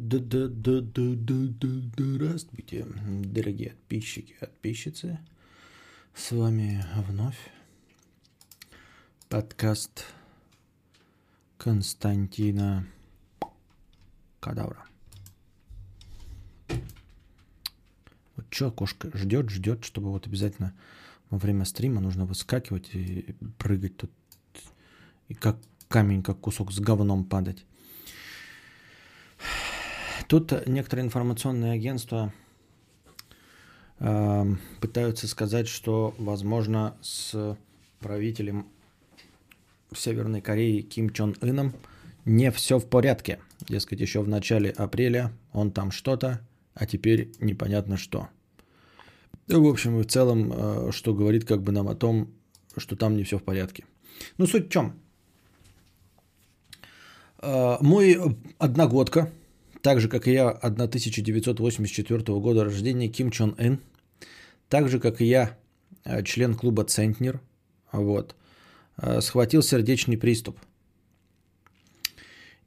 Здравствуйте, дорогие подписчики подписчицы. С вами вновь подкаст Константина Кадавра. Вот что кошка ждет, ждет, чтобы вот обязательно во время стрима нужно выскакивать и прыгать тут. И как камень, как кусок с говном падать. Тут некоторые информационные агентства э, пытаются сказать, что, возможно, с правителем Северной Кореи Ким Чон Ыном не все в порядке. Дескать, еще в начале апреля он там что-то, а теперь непонятно что. В общем и в целом, э, что говорит как бы нам о том, что там не все в порядке. Ну, суть в чем? Э, мой одногодка, так же, как и я, 1984 года рождения, Ким Чон Ын, так же, как и я, э, член клуба «Центнер», вот, э, схватил сердечный приступ.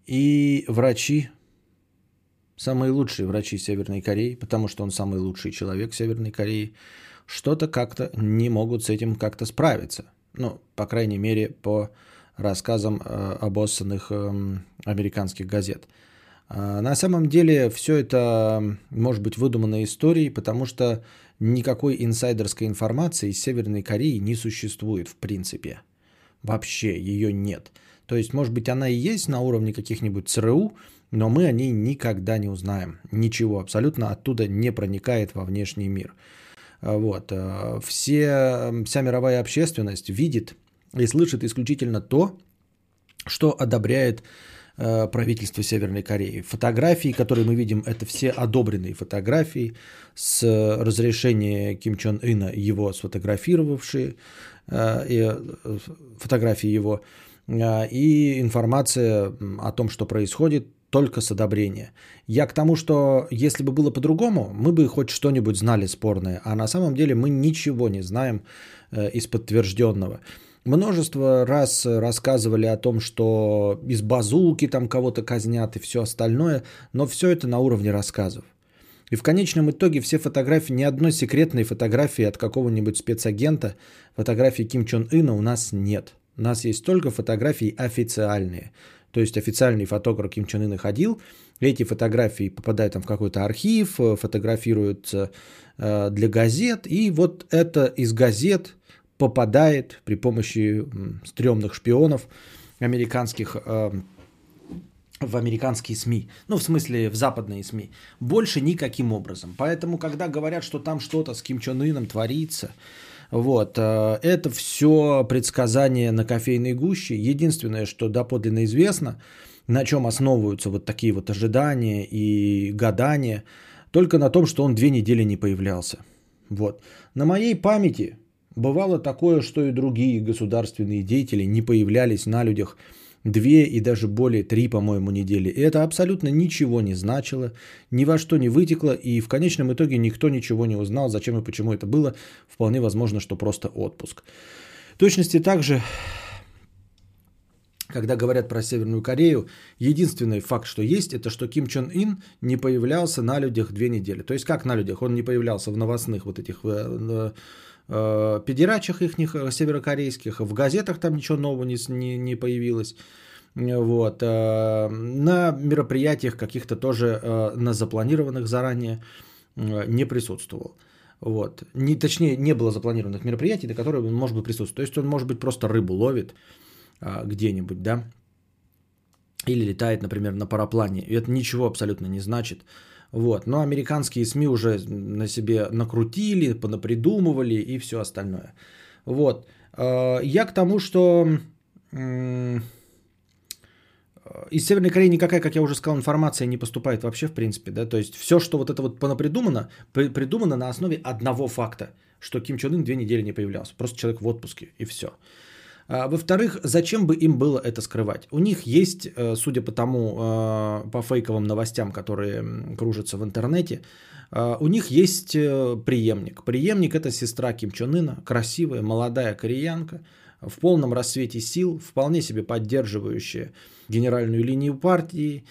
И врачи, самые лучшие врачи Северной Кореи, потому что он самый лучший человек Северной Кореи, что-то как-то не могут с этим как-то справиться. Ну, по крайней мере, по рассказам э, обоссанных э, американских газет – на самом деле все это может быть выдуманной историей, потому что никакой инсайдерской информации из Северной Кореи не существует в принципе. Вообще ее нет. То есть, может быть, она и есть на уровне каких-нибудь ЦРУ, но мы о ней никогда не узнаем. Ничего абсолютно оттуда не проникает во внешний мир. А, вот. А, все, вся мировая общественность видит и слышит исключительно то, что одобряет Э, правительства Северной Кореи. Фотографии, которые мы видим, это все одобренные фотографии с разрешения Ким Чон Ына, его сфотографировавшие, э, э, фотографии его, и информация о том, что происходит, только с одобрения. Я к тому, что если бы было по-другому, мы бы хоть что-нибудь знали спорное, а на самом деле мы ничего не знаем из подтвержденного. Множество раз рассказывали о том, что из базуки там кого-то казнят и все остальное, но все это на уровне рассказов. И в конечном итоге все фотографии, ни одной секретной фотографии от какого-нибудь спецагента, фотографии Ким Чон Ына у нас нет. У нас есть только фотографии официальные. То есть официальный фотограф Ким Чен Ына ходил, эти фотографии попадают там в какой-то архив, фотографируются э, для газет, и вот это из газет попадает при помощи стрёмных шпионов американских э, в американские СМИ. Ну, в смысле, в западные СМИ. Больше никаким образом. Поэтому, когда говорят, что там что-то с Ким Чен Ыном творится, вот, э, это все предсказание на кофейной гуще. Единственное, что доподлинно известно, на чем основываются вот такие вот ожидания и гадания, только на том, что он две недели не появлялся. Вот. На моей памяти Бывало такое, что и другие государственные деятели не появлялись на людях две и даже более три, по-моему, недели. И это абсолютно ничего не значило, ни во что не вытекло, и в конечном итоге никто ничего не узнал, зачем и почему это было. Вполне возможно, что просто отпуск. В точности также, когда говорят про Северную Корею, единственный факт, что есть, это что Ким Чен Ин не появлялся на людях две недели. То есть как на людях? Он не появлялся в новостных вот этих э, Э, педерачах их э, северокорейских, в газетах там ничего нового не, не, не появилось. Вот. Э, на мероприятиях каких-то тоже на запланированных заранее не присутствовал. Вот. Не, точнее, не было запланированных мероприятий, на которые он может быть присутствовать. То есть он, может быть, просто рыбу ловит где-нибудь, да, или летает, например, на параплане. И это ничего абсолютно не значит. Вот. Но американские СМИ уже на себе накрутили, понапридумывали и все остальное. Вот. Э, я к тому, что из Северной Кореи никакая, как я уже сказал, информация не поступает вообще в принципе. Да? То есть все, что вот это вот понапридумано, придумано на основе одного факта, что Ким Чен Ын две недели не появлялся. Просто человек в отпуске и все. А, во-вторых, зачем бы им было это скрывать? У них есть, э, судя по тому, э, по фейковым новостям, которые кружатся в интернете, э, у них есть преемник. Преемник – это сестра Ким Чен Ына, красивая, молодая кореянка. в полном рассвете сил, вполне себе поддерживающая генеральную линию партии.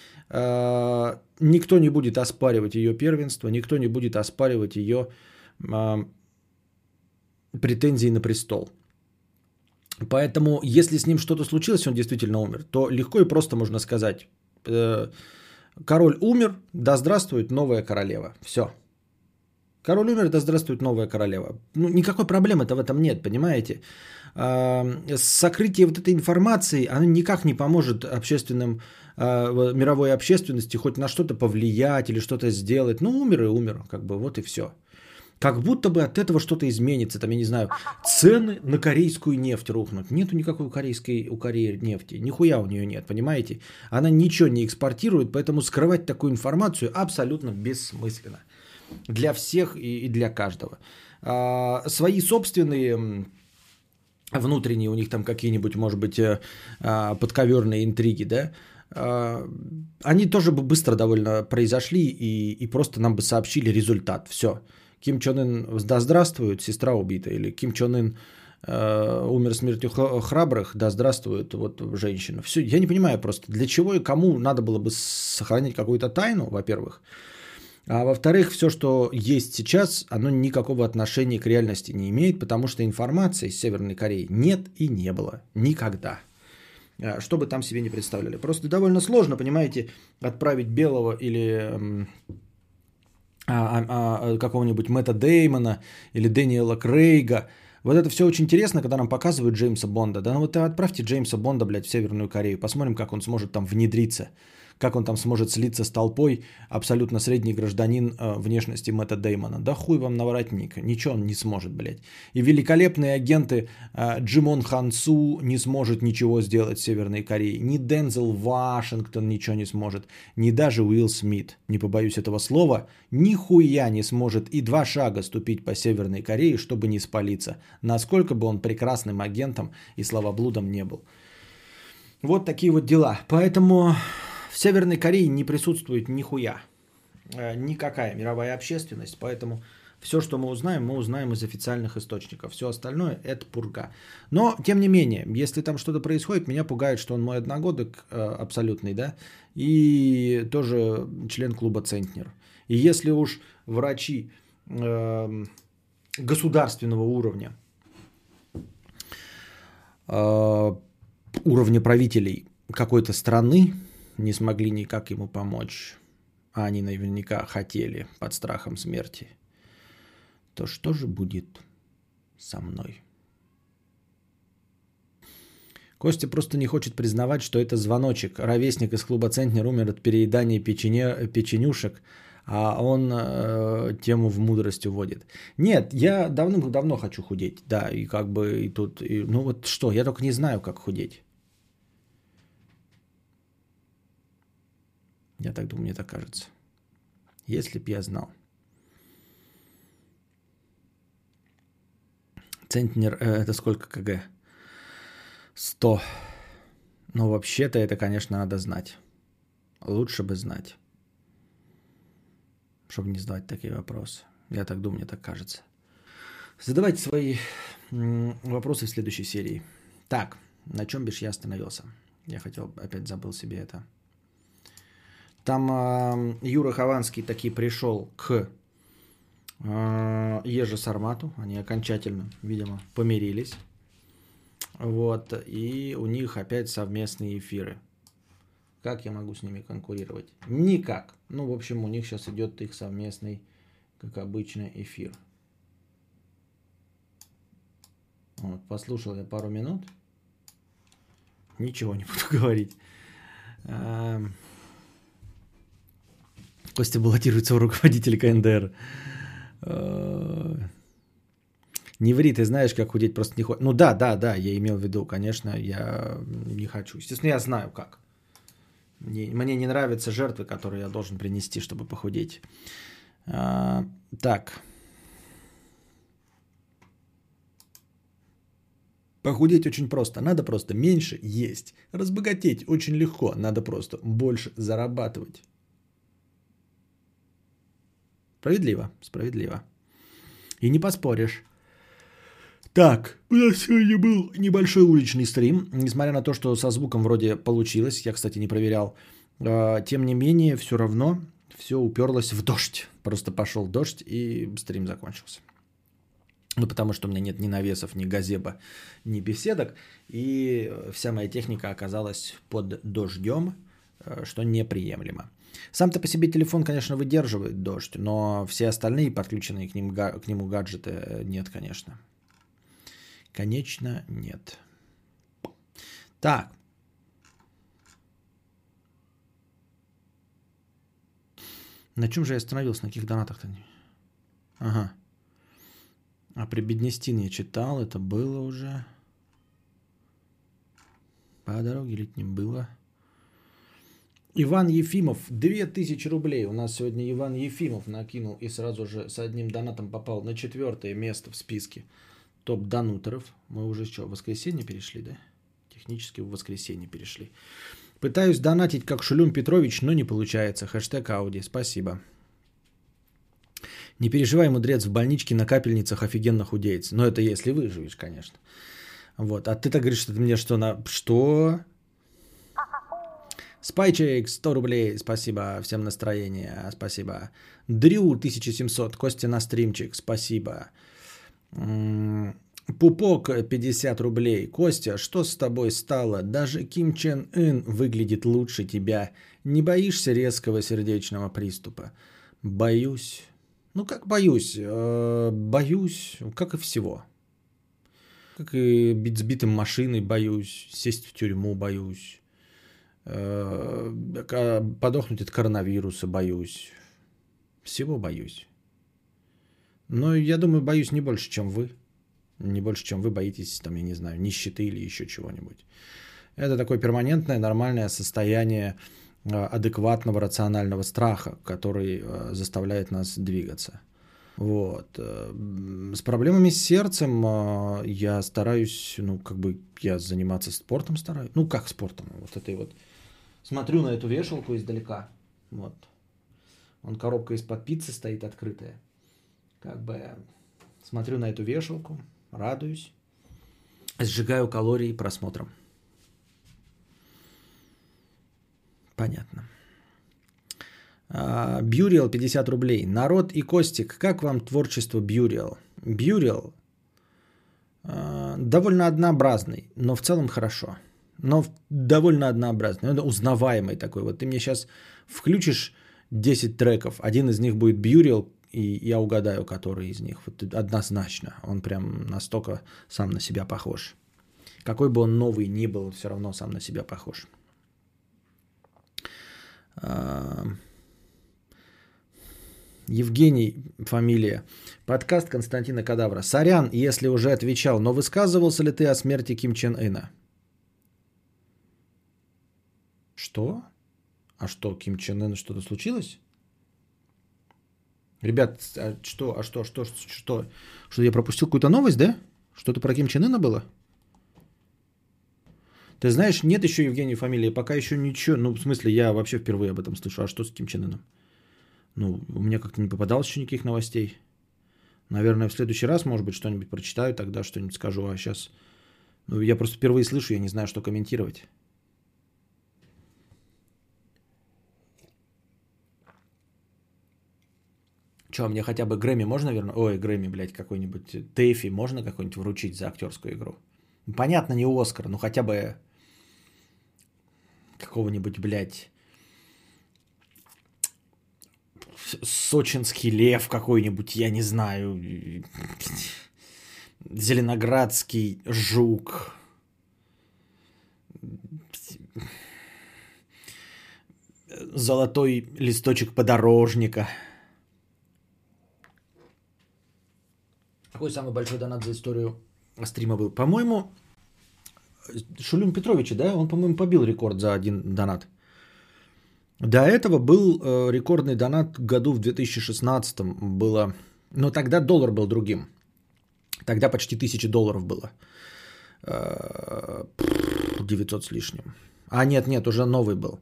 Никто не будет оспаривать ее первенство, никто не будет оспаривать ее претензии на престол. Поэтому, если с ним что-то случилось, он действительно умер, то легко и просто можно сказать, э, король умер, да здравствует новая королева. Все. Король умер, да здравствует новая королева. Ну, никакой проблемы-то в этом нет, понимаете? А, сокрытие вот этой информации, оно никак не поможет общественным, а, мировой общественности хоть на что-то повлиять или что-то сделать. Ну, умер и умер, как бы вот и все. Как будто бы от этого что-то изменится. Там, я не знаю, цены на корейскую нефть рухнут. Нету никакой корейской у Кореи нефти. Нихуя у нее нет, понимаете? Она ничего не экспортирует, поэтому скрывать такую информацию абсолютно бессмысленно. Для всех и, для каждого. А, свои собственные внутренние у них там какие-нибудь, может быть, э, а, подковерные интриги, да, а, они тоже бы быстро довольно произошли и, и просто нам бы сообщили результат. Все. Ким Чен Ын да здравствует, сестра убита. Или Ким Чен Ын э, умер смертью храбрых, да здравствует вот женщина. Все, я не понимаю просто, для чего и кому надо было бы сохранить какую-то тайну, во-первых. А во-вторых, все, что есть сейчас, оно никакого отношения к реальности не имеет, потому что информации из Северной Кореи нет и не было никогда. А, что бы там себе не представляли. Просто довольно сложно, понимаете, отправить белого или а, какого-нибудь Мэтта Деймона или Дэниела Крейга. Вот это все очень интересно, когда нам показывают Джеймса Бонда. Да ну вот отправьте Джеймса Бонда, блядь, в Северную Корею. Посмотрим, как он сможет там внедриться как он там сможет слиться с толпой, абсолютно средний гражданин э, внешности Мэтта Деймона. Да хуй вам наворотник, ничего он не сможет, блядь. И великолепные агенты э, Джимон Хансу не сможет ничего сделать в Северной Корее. Ни Дензел Вашингтон ничего не сможет, ни даже Уилл Смит, не побоюсь этого слова, нихуя не сможет и два шага ступить по Северной Корее, чтобы не спалиться, насколько бы он прекрасным агентом и словоблудом не был. Вот такие вот дела. Поэтому в Северной Корее не присутствует нихуя. Э, никакая мировая общественность. Поэтому все, что мы узнаем, мы узнаем из официальных источников. Все остальное это пурга. Но, тем не менее, если там что-то происходит, меня пугает, что он мой одногодок э, абсолютный, да, и тоже член клуба Центнер. И если уж врачи э, государственного уровня, э, уровня правителей какой-то страны, не смогли никак ему помочь, а они наверняка хотели под страхом смерти, то что же будет со мной? Костя просто не хочет признавать, что это звоночек. Ровесник из клуба «Центнер» умер от переедания печене, печенюшек, а он э, тему в мудрость уводит. Нет, я давным-давно хочу худеть, да, и как бы и тут, и, ну вот что, я только не знаю, как худеть. Я так думаю, мне так кажется. Если б я знал. Центнер, э, это сколько кг? 100. Но вообще-то это, конечно, надо знать. Лучше бы знать. Чтобы не задавать такие вопросы. Я так думаю, мне так кажется. Задавайте свои вопросы в следующей серии. Так, на чем бишь я остановился? Я хотел, опять забыл себе это. Там э, Юра Хованский таки пришел к э, Еже Сармату. Они окончательно, видимо, помирились. Вот. И у них опять совместные эфиры. Как я могу с ними конкурировать? Никак. Ну, в общем, у них сейчас идет их совместный, как обычно, эфир. Вот, послушал я пару минут. Ничего не буду говорить. Костя баллотируется в руководитель КНДР. Э, не ври, ты знаешь, как худеть просто не хочешь. Ну да, да, да, я имел в виду, конечно, я не хочу. Естественно, я знаю как. Мне, мне не нравятся жертвы, которые я должен принести, чтобы похудеть. А, так. Похудеть очень просто. Надо просто меньше есть. Разбогатеть очень легко. Надо просто больше зарабатывать. Справедливо, справедливо. И не поспоришь. Так, у нас сегодня был небольшой уличный стрим. Несмотря на то, что со звуком вроде получилось, я, кстати, не проверял. А, тем не менее, все равно все уперлось в дождь. Просто пошел дождь и стрим закончился. Ну, потому что у меня нет ни навесов, ни газеба, ни беседок. И вся моя техника оказалась под дождем, э, что неприемлемо. Сам-то по себе телефон, конечно, выдерживает дождь, но все остальные подключенные к, ним, к нему гаджеты э, нет, конечно. Конечно, нет. Так. На чем же я остановился? На каких донатах-то? Ага. А при Беднестин я читал, это было уже. По дороге летним было. Иван Ефимов, 2000 рублей. У нас сегодня Иван Ефимов накинул и сразу же с одним донатом попал на четвертое место в списке топ-донутеров. Мы уже что, в воскресенье перешли, да? Технически в воскресенье перешли. Пытаюсь донатить как Шулюм Петрович, но не получается. Хэштег Ауди. Спасибо. Не переживай, мудрец, в больничке на капельницах офигенно худеется. Но это если выживешь, конечно. Вот. А ты-то говоришь, что ты мне что на... Что? Спайчик, 100 рублей, спасибо, всем настроение, спасибо. Дрю, 1700, Костя на стримчик, спасибо. Пупок, 50 рублей. Костя, что с тобой стало? Даже Ким Чен Ын выглядит лучше тебя. Не боишься резкого сердечного приступа? Боюсь. Ну, как боюсь? Э, боюсь, как и всего. Как и быть сбитым машиной боюсь, сесть в тюрьму боюсь. Э, подохнуть от коронавируса боюсь. Всего боюсь. Но я думаю, боюсь не больше, чем вы. Не больше, чем вы боитесь, там, я не знаю, нищеты или еще чего-нибудь. Это такое перманентное, нормальное состояние Э, адекватного рационального страха, который э, заставляет нас двигаться. Вот. С проблемами с сердцем я стараюсь, ну, как бы я заниматься спортом стараюсь. Ну, как спортом? Вот этой вот. Смотрю на эту вешалку издалека. Вот. Он коробка из-под пиццы стоит открытая. Как бы смотрю на эту вешалку, радуюсь, сжигаю калории просмотром. Понятно. А, Бьюриал 50 рублей. Народ и Костик, как вам творчество Бьюриал? Бьюриал а, довольно однообразный, но в целом хорошо. Но довольно однообразный. Это узнаваемый такой. Вот ты мне сейчас включишь 10 треков, один из них будет Бьюриал, и я угадаю, который из них. Вот однозначно. Он прям настолько сам на себя похож. Какой бы он новый ни был, все равно сам на себя похож. Евгений, фамилия. Подкаст Константина Кадавра. Сорян, если уже отвечал, но высказывался ли ты о смерти Ким Чен Ына? Что? А что, Ким Чен Ын что-то случилось? Ребят, а что, а что, что, что, что я пропустил какую-то новость, да? Что-то про Ким Чен Ына было? Ты знаешь, нет еще Евгения фамилии, пока еще ничего. Ну, в смысле, я вообще впервые об этом слышу. А что с Ким Чен Ыном? Ну, у меня как-то не попадалось еще никаких новостей. Наверное, в следующий раз, может быть, что-нибудь прочитаю, тогда что-нибудь скажу. А сейчас... Ну, я просто впервые слышу, я не знаю, что комментировать. Че, мне хотя бы Грэмми можно вернуть? Ой, Грэмми, блядь, какой-нибудь. Тэфи можно какой-нибудь вручить за актерскую игру? Понятно, не Оскар, но хотя бы какого-нибудь, блядь, сочинский лев какой-нибудь, я не знаю, зеленоградский жук, золотой листочек подорожника. Какой самый большой донат за историю стрима был? По-моему, Шулюм Петрович, да, он, по-моему, побил рекорд за один донат. До этого был э, рекордный донат году в 2016 было, но тогда доллар был другим. Тогда почти 1000 долларов было. Э, 900 с лишним. А нет, нет, уже новый был.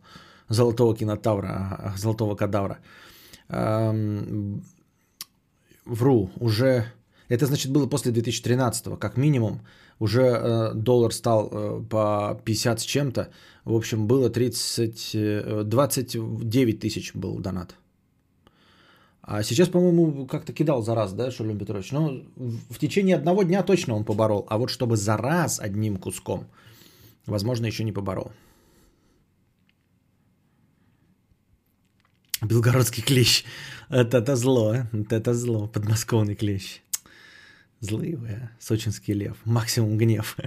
Золотого кинотавра, золотого кадавра. Э, вру, уже Это, значит, было после 2013, как минимум. Уже э, доллар стал э, по 50 с чем-то. В общем, было 30, э, 29 тысяч был донат. А сейчас, по-моему, как-то кидал за раз, да, Шулем Петрович? Ну, в течение одного дня точно он поборол. А вот чтобы за раз одним куском, возможно, еще не поборол. Белгородский клещ. Это, это зло, а? это зло. Подмосковный клещ. Злые вы? Сочинский лев. Максимум гнев.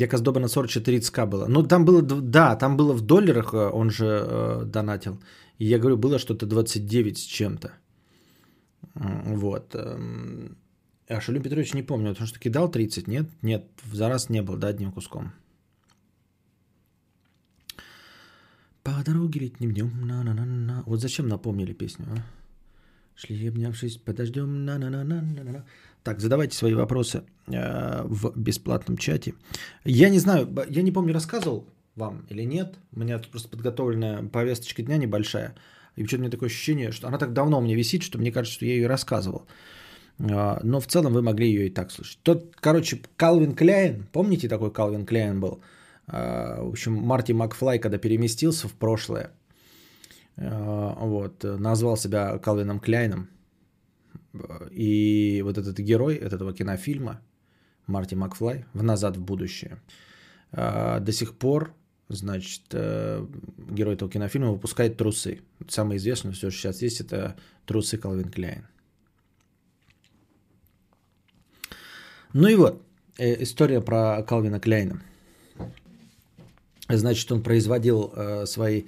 Якось доба на 44 было. Ну, там было, да, там было в долларах, э, он же э, донатил. И я говорю, было что-то 29 с чем-то. Вот. Эм, а Шалюм Петрович не помню, потому что кидал 30, нет? Нет, за раз не был, да, одним куском. По дороге летним днем, на-на-на-на. Вот зачем напомнили песню, а? Шли обнявшись, подождем, на-на-на-на-на. Так, задавайте свои вопросы э, в бесплатном чате. Я не знаю, я не помню, рассказывал вам или нет. У меня тут просто подготовленная повесточка дня небольшая. И почему-то у меня такое ощущение, что она так давно у меня висит, что мне кажется, что я ее рассказывал. Э, но в целом вы могли ее и так слышать. Тот, короче, Калвин Кляйн, помните такой Калвин Кляйн был? Э, в общем, Марти Макфлай, когда переместился в прошлое, вот, назвал себя Калвином Кляйном. И вот этот герой этого кинофильма, Марти Макфлай, в «Назад в будущее», э, до сих пор, значит, герой этого кинофильма выпускает трусы. Самое известное, все, что сейчас есть, это трусы Калвин Кляйн. Ну и вот, история про Калвина Кляйна – Значит, он производил э, свои э,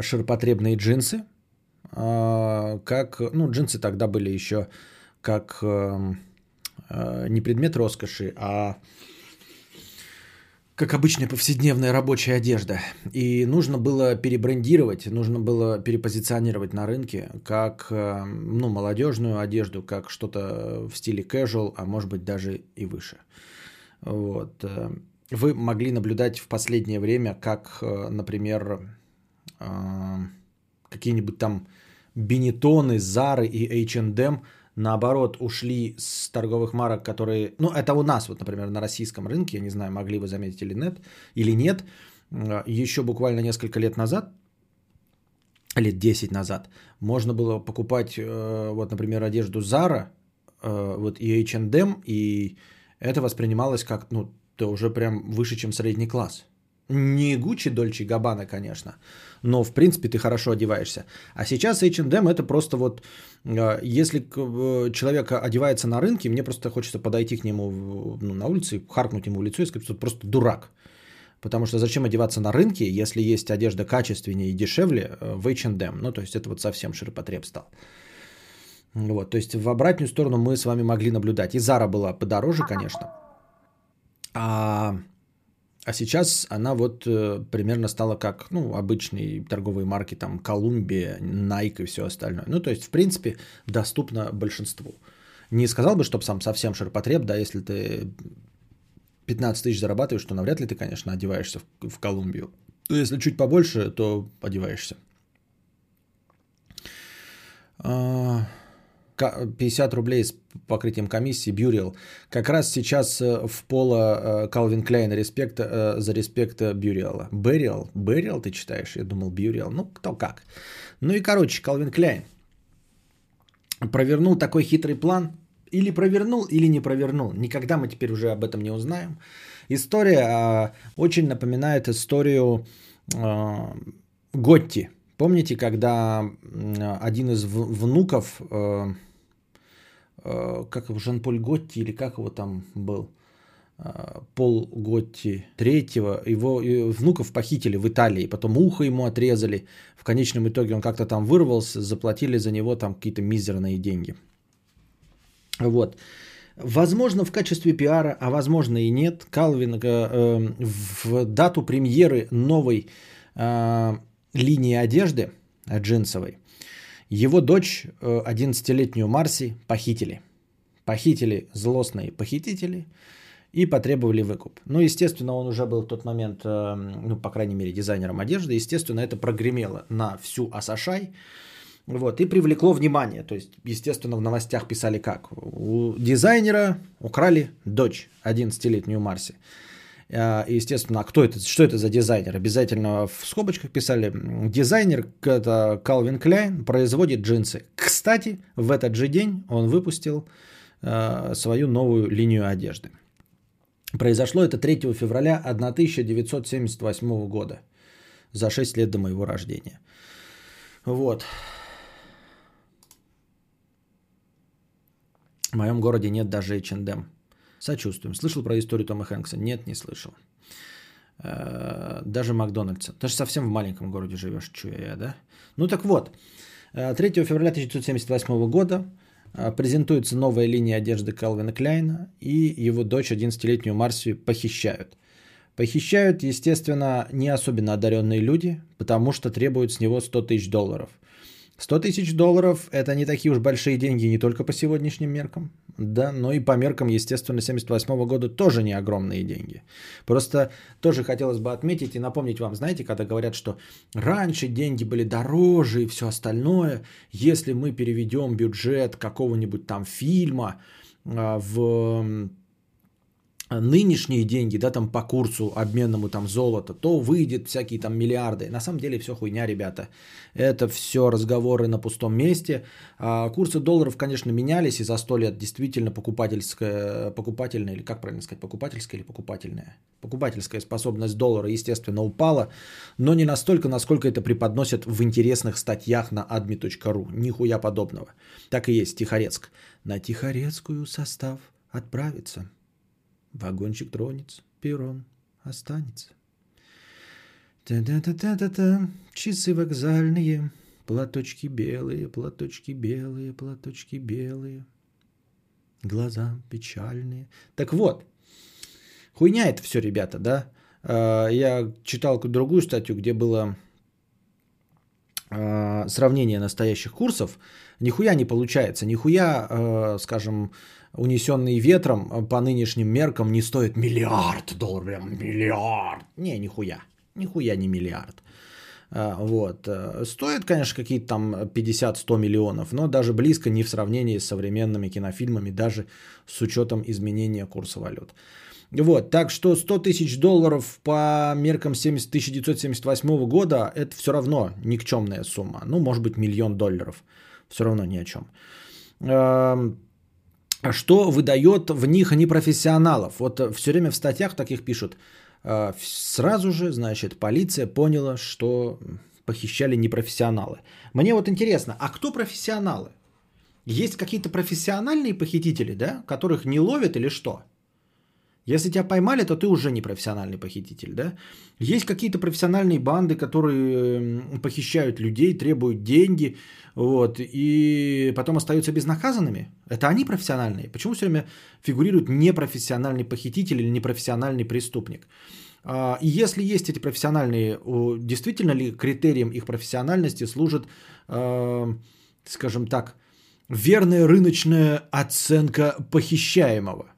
ширпотребные джинсы. Э, как, ну, джинсы тогда были еще как э, э, не предмет роскоши, а как обычная повседневная рабочая одежда. И нужно было перебрендировать, нужно было перепозиционировать на рынке как э, ну, молодежную одежду, как что-то в стиле casual, а может быть даже и выше. Вот. Э, вы могли наблюдать в последнее время, как, э, например, э, какие-нибудь там Бенетоны, Зары и H&M наоборот ушли с торговых марок, которые, ну это у нас, вот, например, на российском рынке, я не знаю, могли вы заметить или нет, или нет, э, еще буквально несколько лет назад, лет 10 назад, можно было покупать, вот, например, одежду Zara, вот и H&M, и это воспринималось как, ну, ты уже прям выше, чем средний класс. Не Гуччи, Дольче, Габана, конечно, но в принципе ты хорошо одеваешься. А сейчас H&M это просто вот, э, если э, человек одевается на рынке, мне просто хочется подойти к нему ну, на улице, харкнуть ему в лицо и сказать, что просто дурак. Потому что зачем одеваться на рынке, если есть одежда качественнее и дешевле э, в H&M? Ну, то есть это вот совсем ширпотреб стал. Вот, то есть в обратную сторону мы с вами могли наблюдать. И Зара была подороже, конечно. А, а сейчас она вот э, примерно стала как ну, обычные торговые марки, там Колумбия, Nike и все остальное. Ну, то есть, в принципе, доступно большинству. Не сказал бы, чтобы сам совсем ширпотреб, да, если ты 15 тысяч зарабатываешь, то навряд ли ты, конечно, одеваешься в, в Колумбию. Но если чуть побольше, то одеваешься. А... 50 рублей с покрытием комиссии, Бюрил. Как раз сейчас э, в поло Калвин Клейн респект э, за респект Бюриала. Берил? Берил ты читаешь? Я думал Бюрил. Ну, кто как. Ну и короче, Калвин Клейн провернул такой хитрый план. Или провернул, или не провернул. Никогда мы теперь уже об этом не узнаем. История э, очень напоминает историю э, Готти. Помните, когда один из внуков э, Э, как его, Жан-Поль Готти или как его там был, э, Пол Готти третьего, его внуков похитили в Италии, потом ухо ему отрезали, в конечном итоге он как-то там вырвался, заплатили за него там какие-то мизерные деньги. Вот. Возможно, в качестве пиара, а возможно и нет, Калвин э, в дату премьеры новой э, линии одежды джинсовой его дочь, 11-летнюю э, Марси, похитили. Похитили злостные похитители и потребовали выкуп. Ну, естественно, он уже был в тот момент, э, ну, по крайней мере, дизайнером одежды. Естественно, это прогремело на всю Асашай. Вот, и привлекло внимание. То есть, естественно, в новостях писали как? У дизайнера украли дочь 11-летнюю Марси. А, и, естественно, а кто это, что это за дизайнер? Обязательно в скобочках писали. Дизайнер, это Calvin Klein, производит джинсы. Кстати, в этот же день он выпустил э, свою новую линию одежды. Произошло это 3 февраля 1978 года, за 6 лет до моего рождения. Вот. В моем городе нет даже H&M. Сочувствуем. Слышал про историю Тома Хэнкса? Нет, не слышал. Э, даже Макдональдса. Ты же совсем в маленьком городе живешь, чую я, да? Ну так вот, 3 э, февраля 1978 года э, презентуется новая линия одежды Калвина Кляйна, и его дочь, 11-летнюю Марсию, похищают. Похищают, естественно, не особенно одаренные люди, потому что требуют с него 100 тысяч долларов – 100 тысяч долларов – это не такие уж большие деньги не только по сегодняшним меркам, да, но и по меркам, естественно, 78 года тоже не огромные деньги. Просто тоже хотелось бы отметить и напомнить вам, знаете, когда говорят, что раньше деньги были дороже и все остальное, если мы переведем бюджет какого-нибудь там фильма а, в нынешние деньги, да, там по курсу обменному там золота, то выйдет всякие там миллиарды. На самом деле все хуйня, ребята. Это все разговоры на пустом месте. А, курсы долларов, конечно, менялись, и за сто лет действительно покупательская, покупательная, или как правильно сказать, покупательская или покупательная? Покупательская способность доллара, естественно, упала, но не настолько, насколько это преподносят в интересных статьях на admi.ru. Нихуя подобного. Так и есть, Тихорецк. На Тихорецкую состав отправится. Вагончик тронется, перрон останется. Та-та-та-та-та, часы вокзальные, платочки белые, платочки белые, платочки белые, глаза печальные. Так вот, хуйня это все, ребята, да? А, я читал другую статью, где было а, сравнение настоящих курсов. Нихуя не получается, нихуя, а, скажем, унесенный ветром э, по нынешним меркам не стоит миллиард долларов, прям миллиард. Не, нихуя, нихуя не миллиард. А, вот. Э, стоит, конечно, какие-то там 50-100 миллионов, но даже близко не в сравнении с современными кинофильмами, даже с учетом изменения курса валют. Вот, так что 100 тысяч долларов по меркам 70, 1978 года это все равно никчемная сумма. Ну, может быть, миллион долларов. Все равно ни о чем что выдает в них непрофессионалов. Вот э, все время в статьях таких пишут. Э, сразу же, значит, полиция поняла, что похищали непрофессионалы. Мне вот интересно, а кто профессионалы? Есть какие-то профессиональные похитители, да, которых не ловят или что? Если тебя поймали, то ты уже не профессиональный похититель, да? Есть какие-то профессиональные банды, которые похищают людей, требуют деньги, вот, и потом остаются безнаказанными. Это они профессиональные. Почему все время фигурирует непрофессиональный похититель или непрофессиональный преступник? А, и если есть эти профессиональные, действительно ли критерием их профессиональности служит, а, скажем так, верная рыночная оценка похищаемого?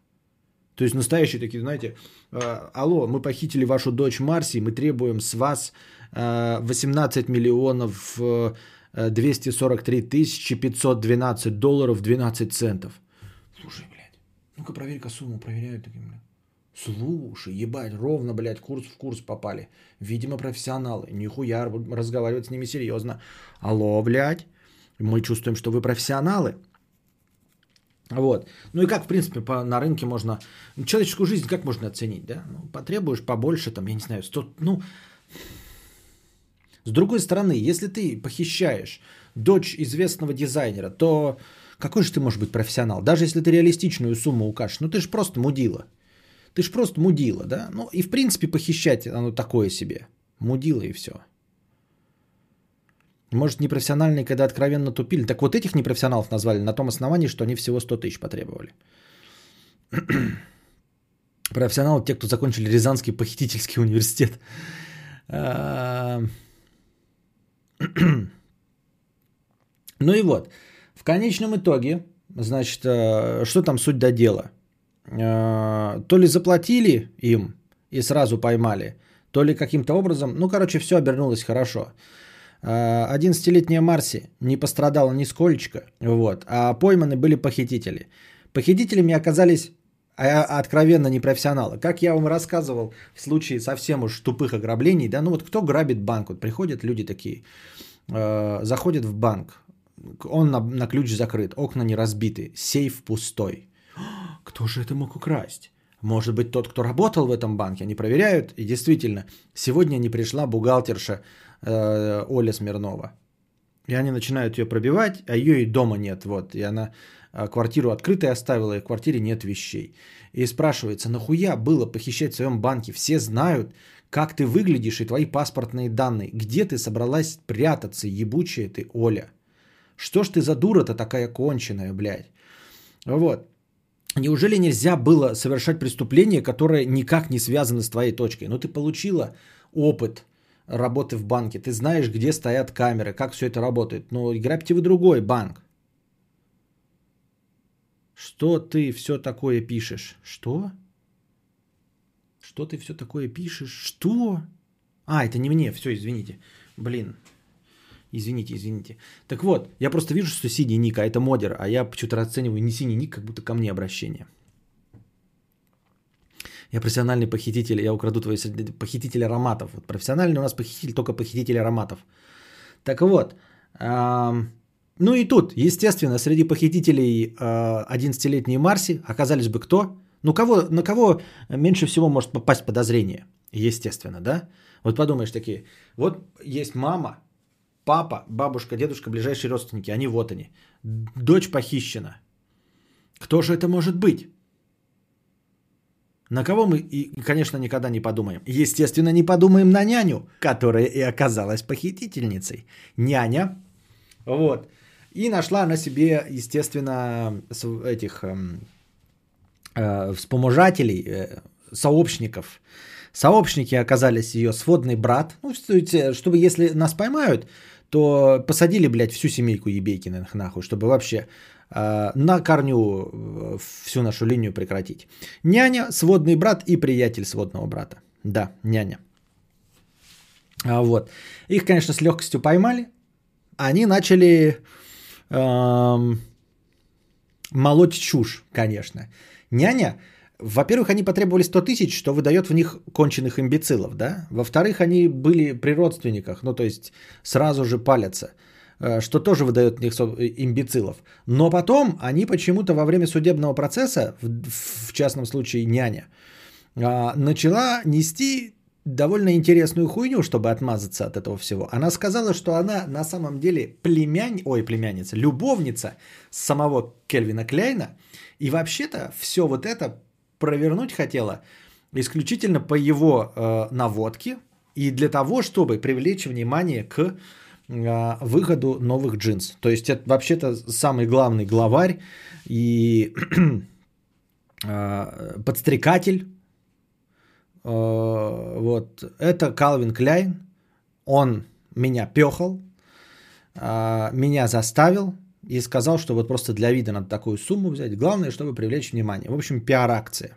То есть настоящие такие, знаете, «А, алло, мы похитили вашу дочь Марси, мы требуем с вас 18 миллионов 243 тысячи 512 долларов 12 центов. Слушай, блядь, ну-ка проверь-ка сумму, проверяют таким, блядь. Слушай, ебать, ровно, блядь, курс в курс попали. Видимо, профессионалы. Нихуя, разговаривать с ними серьезно. Алло, блядь, мы чувствуем, что вы профессионалы. Вот. Ну и как, в принципе, по, на рынке можно... Человеческую жизнь как можно оценить, да? Ну, потребуешь побольше, там, я не знаю, 100... Ну, с другой стороны, если ты похищаешь дочь известного дизайнера, то какой же ты можешь быть профессионал? Даже если ты реалистичную сумму укажешь, ну ты же просто мудила. Ты же просто мудила, да? Ну и в принципе похищать оно такое себе. Мудила и все. Может, непрофессиональные, когда откровенно тупили. Так вот этих непрофессионалов назвали на том основании, что они всего 100 тысяч потребовали. Профессионалы те, кто закончили Рязанский похитительский университет. А, ну и вот, в конечном итоге, значит, э, что там суть до дела? Э, то ли заплатили им и сразу поймали, то ли каким-то образом, ну, короче, все обернулось хорошо. 11-летняя Марси не пострадала нисколечко, вот, а пойманы были похитители. Похитителями оказались а, откровенно непрофессионалы. Как я вам рассказывал в случае совсем уж тупых ограблений, да, ну вот кто грабит банк, вот приходят люди такие, э, заходят в банк, он на, на ключ закрыт, окна не разбиты, сейф пустой. Кто же это мог украсть? Может быть, тот, кто работал в этом банке, они проверяют, и действительно, сегодня не пришла бухгалтерша э, Оля Смирнова. И они начинают ее пробивать, а ее и дома нет. Вот, и она э, квартиру открытой оставила, и в квартире нет вещей. И спрашивается, нахуя было похищать в своем банке? Все знают, как ты выглядишь и твои паспортные данные. Где ты собралась прятаться, ебучая ты, Оля? Что ж ты за дура-то такая конченая, блядь? Вот. Неужели нельзя было совершать преступление, которое никак не связано с твоей точкой? Ну, ты получила опыт работы в банке, ты знаешь, где стоят камеры, как все это работает. Но грабьте вы другой банк. Что ты все такое пишешь? Что? Что ты все такое пишешь? Что? А, это не мне, все, извините. Блин, Извините, извините. Так вот, я просто вижу, что синий ник, а это модер, а я почему-то расцениваю не синий ник, как будто ко мне обращение. Я профессиональный похититель, я украду твои похититель ароматов. Вот профессиональный у нас похититель, только похититель ароматов. Так вот, ну и тут, естественно, среди похитителей э, 11-летней Марси оказались бы кто? Ну кого, на кого меньше всего может попасть подозрение? Естественно, да? Вот подумаешь такие, вот есть мама, Папа, бабушка, дедушка, ближайшие родственники, они вот они. Дочь похищена. Кто же это может быть? На кого мы, конечно, никогда не подумаем. Естественно, не подумаем на няню, которая и оказалась похитительницей. Няня, вот. И нашла на себе, естественно, этих э, э, вспоможателей, э, сообщников. Сообщники оказались ее сводный брат. Ну, чтобы если нас поймают, то посадили, блядь, всю семейку Ебейкиных нахуй, чтобы вообще на корню э, всю нашу линию прекратить. Няня, сводный брат и приятель сводного брата. Да, няня. А, вот. Их, конечно, с легкостью поймали. Они начали э, молоть чушь, конечно. Няня во-первых, они потребовали 100 тысяч, что выдает в них конченых имбецилов, да? Во-вторых, они были при родственниках, ну то есть сразу же палятся, э, что тоже выдает в них имбецилов. Но потом они почему-то во время судебного процесса, в частном случае няня, а, начала нести довольно интересную хуйню, чтобы отмазаться от этого всего. Она сказала, что она на самом деле племянь, ой, племянница, любовница самого Кельвина Кляйна, и вообще-то все вот это провернуть хотела исключительно по его э, наводке и для того, чтобы привлечь внимание к э, выходу новых джинс. То есть это вообще-то самый главный главарь и э, подстрекатель. Э, вот это Калвин Кляйн. Он меня пехал, э, меня заставил, и сказал, что вот просто для вида надо такую сумму взять. Главное, чтобы привлечь внимание. В общем, пиар-акция.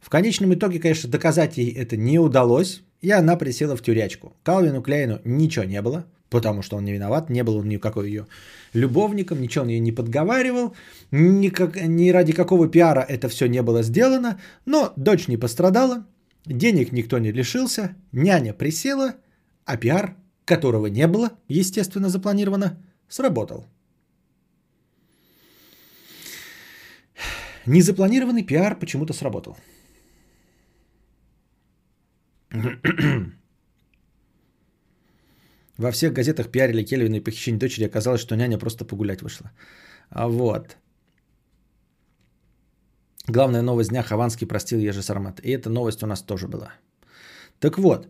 В конечном итоге, конечно, доказать ей это не удалось, и она присела в тюрячку. Калвину Кляйну ничего не было, потому что он не виноват, не был он никакой ее любовником, ничего он ее не подговаривал, никак, ни ради какого пиара это все не было сделано, но дочь не пострадала, денег никто не лишился, няня присела, а пиар, которого не было, естественно, запланировано, сработал. Незапланированный пиар почему-то сработал. Во всех газетах пиарили Кельвина и похищение дочери. Оказалось, что няня просто погулять вышла. А вот. Главная новость дня. Хованский простил Ежи Сармат. И эта новость у нас тоже была. Так вот.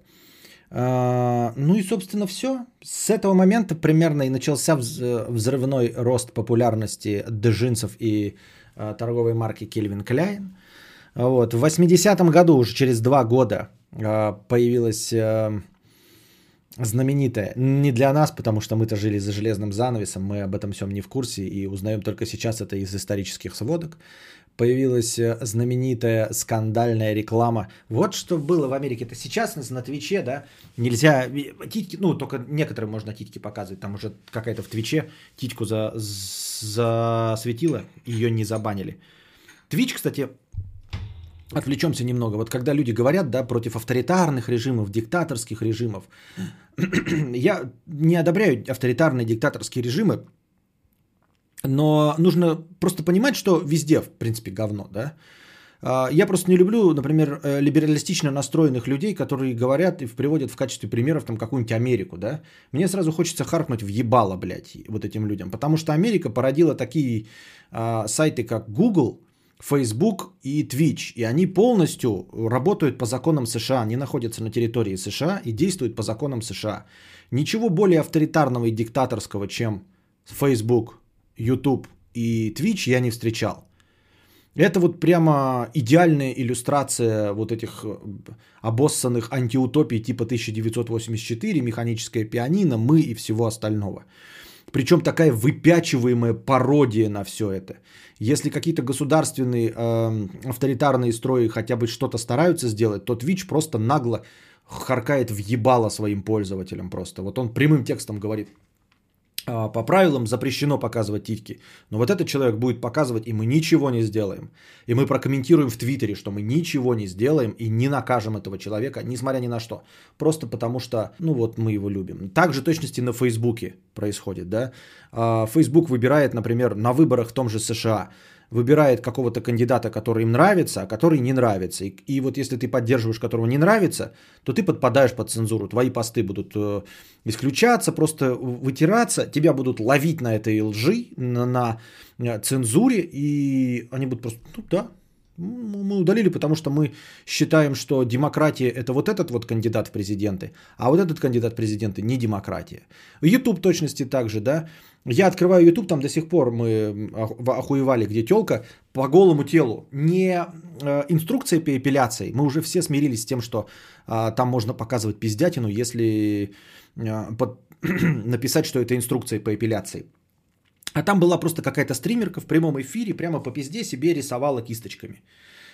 А, ну и, собственно, все. С этого момента примерно и начался взрывной рост популярности джинсов и Э, торговой марки Кельвин Кляйн. Вот. В 80-м году, уже через два года, появилась знаменитая, не для нас, потому что мы-то жили за железным занавесом, мы об этом всем не в курсе и узнаем только сейчас это из исторических сводок, появилась э, знаменитая скандальная реклама. Вот что было в Америке. Это сейчас на Твиче, да, нельзя титьки, ну, только некоторым можно титьки показывать. Там уже какая-то в Твиче титьку за, засветила, ее не забанили. Твич, кстати, отвлечемся немного. Вот когда люди говорят, да, против авторитарных режимов, диктаторских режимов, я не одобряю авторитарные диктаторские режимы, но нужно просто понимать, что везде, в принципе, говно, да. А, я просто не люблю, например, э, либералистично настроенных людей, которые говорят и приводят в качестве примеров там какую-нибудь Америку, да. Мне сразу хочется харкнуть в ебало, блядь, вот этим людям. Потому что Америка породила такие а, сайты, как Google, Facebook и Twitch. И они полностью работают по законам США. Они находятся на территории США и действуют по законам США. Ничего более авторитарного и диктаторского, чем Facebook, YouTube и Twitch я не встречал. Это вот прямо идеальная иллюстрация вот этих э, обоссанных антиутопий типа 1984, механическое пианино, мы и всего остального. Причем такая выпячиваемая пародия на все это. Если какие-то государственные э, авторитарные строи хотя бы что-то стараются сделать, то Twitch просто нагло харкает в ебало своим пользователям просто. Вот он прямым текстом говорит, по правилам запрещено показывать титьки. Но вот этот человек будет показывать, и мы ничего не сделаем. И мы прокомментируем в Твиттере, что мы ничего не сделаем и не накажем этого человека, несмотря ни на что. Просто потому что, ну вот, мы его любим. Также точности на Фейсбуке происходит, да. А, Фейсбук выбирает, например, на выборах в том же США – выбирает какого-то кандидата, который им нравится, а который не нравится. И, и вот если ты поддерживаешь, которого не нравится, то ты подпадаешь под цензуру. Твои посты будут э, исключаться, просто вытираться, тебя будут ловить на этой лжи, на, на э, цензуре, и они будут просто, ну да, мы удалили, потому что мы считаем, что демократия это вот этот вот кандидат в президенты, а вот этот кандидат в президенты не демократия. YouTube точности также, да. Я открываю YouTube, там до сих пор мы охуевали, где телка по голому телу. Не э, инструкция по эпиляции. Мы уже все смирились с тем, что э, там можно показывать пиздятину, если э, написать, что это инструкция по эпиляции. А там была просто какая-то стримерка в прямом эфире, прямо по пизде себе рисовала кисточками.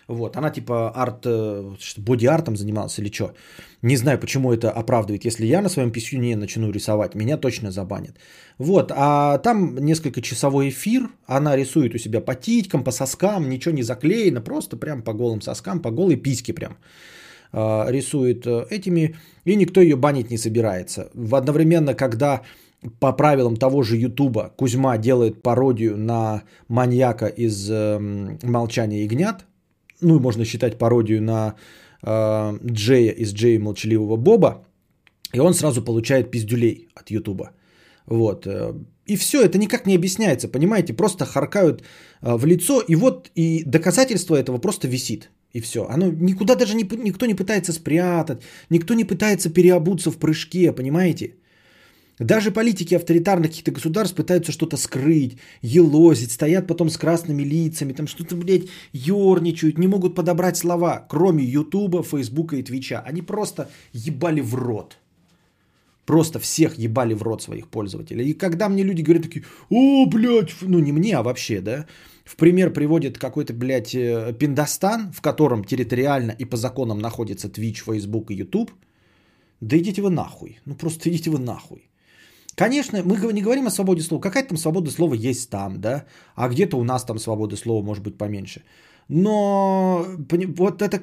Вот, она типа арт, э, боди-артом занималась или что. Не знаю, почему это оправдывает. Если я на своем писюне начну рисовать, меня точно забанят. Вот, а там несколько часовой эфир, она рисует у себя по титькам, по соскам, ничего не заклеено, просто прям по голым соскам, по голой письке прям э, рисует э, этими, и никто ее банить не собирается. В одновременно, когда по правилам того же Ютуба Кузьма делает пародию на маньяка из э, «Молчания ягнят», ну, можно считать пародию на э, Джея из Джея Молчаливого Боба, и он сразу получает пиздюлей от Ютуба. Вот. Э, и все, это никак не объясняется, понимаете? Просто харкают э, в лицо, и вот и доказательство этого просто висит. И все. Оно никуда даже не, никто не пытается спрятать, никто не пытается переобуться в прыжке, понимаете? Даже политики авторитарных каких-то государств пытаются что-то скрыть, елозить, стоят потом с красными лицами, там что-то, блядь, ерничают, не могут подобрать слова, кроме Ютуба, Фейсбука и Твича. Они просто ебали в рот. Просто всех ебали в рот своих пользователей. И когда мне люди говорят такие, о, блядь, ну не мне, а вообще, да, в пример приводит какой-то, блядь, э, Пиндостан, в котором территориально и по законам находится Twitch, Facebook и YouTube, да идите вы нахуй. Ну просто идите вы нахуй. Конечно, мы не говорим о свободе слова. Какая-то там свобода слова есть там, да, а где-то у нас там свобода слова может быть поменьше. Но вот это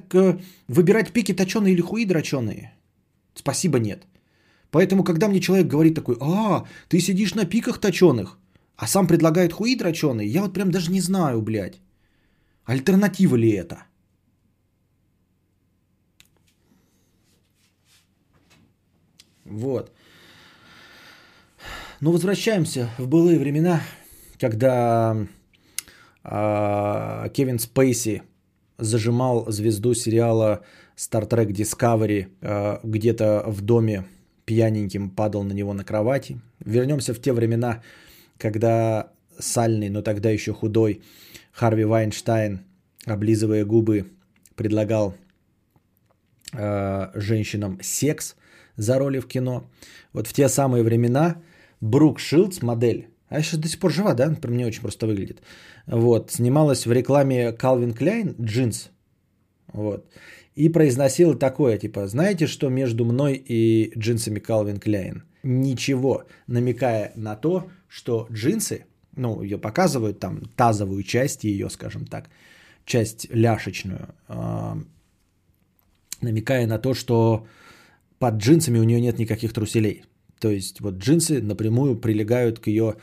выбирать пики точеные или хуи дроченые, спасибо нет. Поэтому, когда мне человек говорит такой, а, ты сидишь на пиках точеных, а сам предлагает хуи дроченые, я вот прям даже не знаю, блядь, альтернатива ли это. Вот. Ну, возвращаемся в былые времена, когда э, Кевин Спейси зажимал звезду сериала Star Trek Discovery э, где-то в доме пьяненьким падал на него на кровати. Вернемся в те времена, когда сальный, но тогда еще худой Харви Вайнштайн, облизывая губы, предлагал э, женщинам секс за роли в кино. Вот в те самые времена Брук Шилдс, модель, А сейчас до сих пор жива, да? Например, мне очень просто выглядит. Вот. Снималась в рекламе Calvin Klein джинс. Вот. И произносила такое, типа, знаете, что между мной и джинсами Calvin Klein? Ничего, намекая на то, что джинсы, ну, ее показывают там тазовую часть ее, скажем так, часть ляшечную, э, намекая на то, что под джинсами у нее нет никаких труселей. То есть вот джинсы напрямую прилегают к ее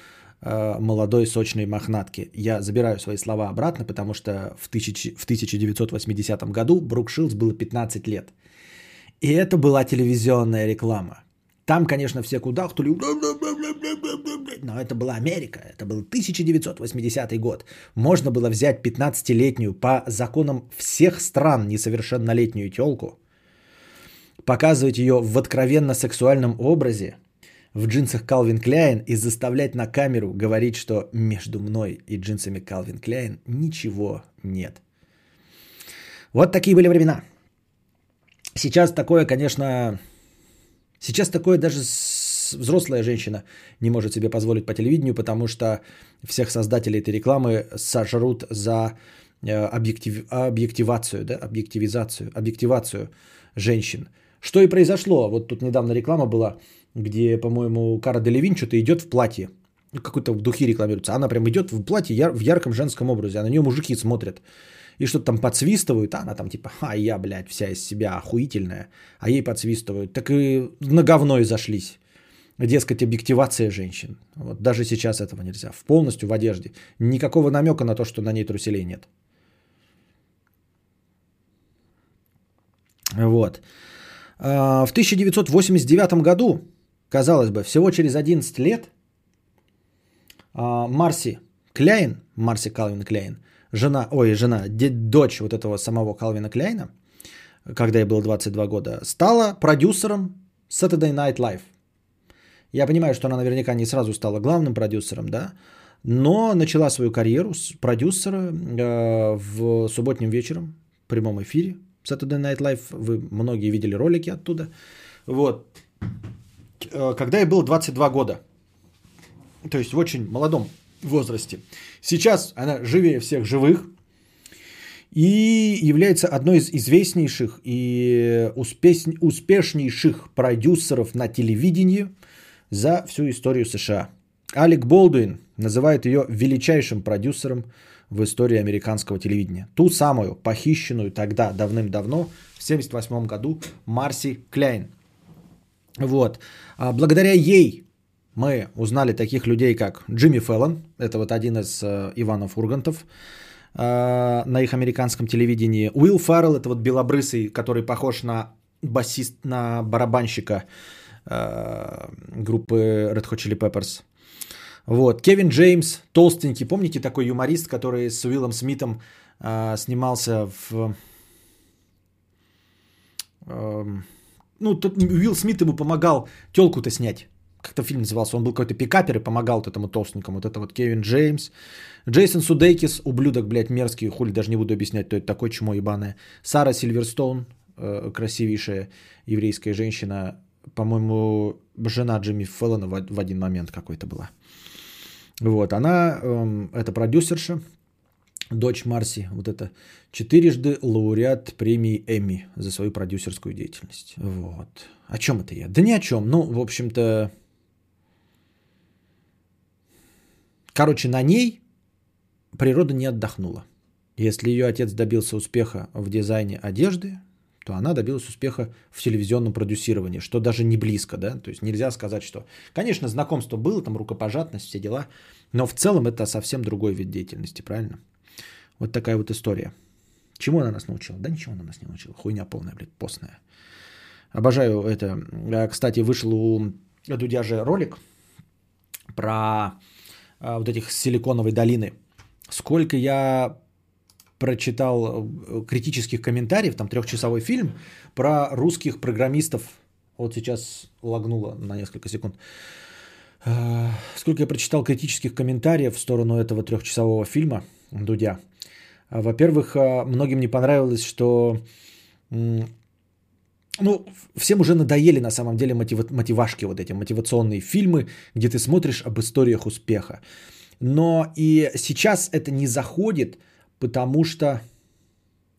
э, молодой сочной мохнатке. Я забираю свои слова обратно, потому что в, тысяч, в 1980 году Брук Шилдс было 15 лет. И это была телевизионная реклама. Там, конечно, все кудахтали, но это была Америка, это был 1980 год. Можно было взять 15-летнюю по законам всех стран несовершеннолетнюю телку, показывать ее в откровенно сексуальном образе, в джинсах Calvin Klein и заставлять на камеру говорить, что между мной и джинсами Calvin Klein ничего нет. Вот такие были времена. Сейчас такое, конечно, сейчас такое даже взрослая женщина не может себе позволить по телевидению, потому что всех создателей этой рекламы сожрут за э, объектив, объективацию, да, объективизацию, объективацию женщин. Что и произошло. Вот тут недавно реклама была, где, по-моему, Кара Делевин что-то идет в платье. Какой-то в духе рекламируется. Она прям идет в платье яр- в ярком женском образе. А на нее мужики смотрят. И что-то там подсвистывают. А она там типа, а я, блядь, вся из себя охуительная. А ей подсвистывают. Так и на говно и зашлись. Дескать, объективация женщин. Вот даже сейчас этого нельзя. В полностью в одежде. Никакого намека на то, что на ней труселей нет. Вот. А, в 1989 году, казалось бы, всего через 11 лет, а, Марси Кляйн, Марси Калвин Кляйн, жена, ой, жена, дочь вот этого самого Калвина Кляйна, когда ей было 22 года, стала продюсером Saturday Night Live. Я понимаю, что она наверняка не сразу стала главным продюсером, да, но начала свою карьеру с продюсера э, в субботним вечером в прямом эфире Saturday Night Live, вы многие видели ролики оттуда. Вот. Э, когда ей было 22 года, то есть в очень молодом возрасте. Сейчас она живее всех живых и является одной из известнейших и успеш... успешнейших продюсеров на телевидении за всю историю США. Алек Болдуин называет ее величайшим продюсером в истории американского телевидения. Ту самую, похищенную тогда, давным-давно, в 1978 году, Марси Кляйн. Вот. А благодаря ей мы узнали таких людей, как Джимми Феллон, это вот один из э, Иванов Ургантов э, на их американском телевидении. Уилл Фаррелл, это вот белобрысый, который похож на басист, на барабанщика э, группы Red Hot Chili Peppers. Вот. Кевин Джеймс, толстенький, помните такой юморист, который с Уиллом Смитом э, снимался в... Э, ну, тут Уилл Смит ему помогал телку-то снять. Как-то фильм назывался. Он был какой-то пикапер и помогал вот этому толстенькому. Вот это вот Кевин Джеймс. Джейсон Судейкис, ублюдок, блядь, мерзкий. Хули даже не буду объяснять, кто это такой, чмо ебаное. Сара Сильверстоун, э, красивейшая еврейская женщина. По-моему, жена Джимми Феллона в, в один момент какой-то была. Вот, она, эм, это продюсерша, дочь Марси, вот это четырежды лауреат премии Эмми за свою продюсерскую деятельность. Вот. О чем это я? Да ни о чем. Ну, в общем-то, короче, на ней природа не отдохнула. Если ее отец добился успеха в дизайне одежды, то она добилась успеха в телевизионном продюсировании, что даже не близко, да, то есть нельзя сказать, что, конечно, знакомство было, там рукопожатность, все дела, но в целом это совсем другой вид деятельности, правильно? Вот такая вот история. Чему она нас научила? Да ничего она нас не научила, хуйня полная, блядь, постная. Обожаю это. Кстати, вышел у Дудя же ролик про э, вот этих силиконовой долины. Сколько я прочитал э, критических комментариев, там трехчасовой фильм про русских программистов. Вот сейчас лагнуло на несколько секунд. Э, сколько я прочитал критических комментариев в сторону этого трехчасового фильма Дудя. Во-первых, э, многим не понравилось, что ну, всем уже надоели на самом деле мотив, мотивашки, вот эти мотивационные фильмы, где ты смотришь об историях успеха. Но и сейчас это не заходит, потому что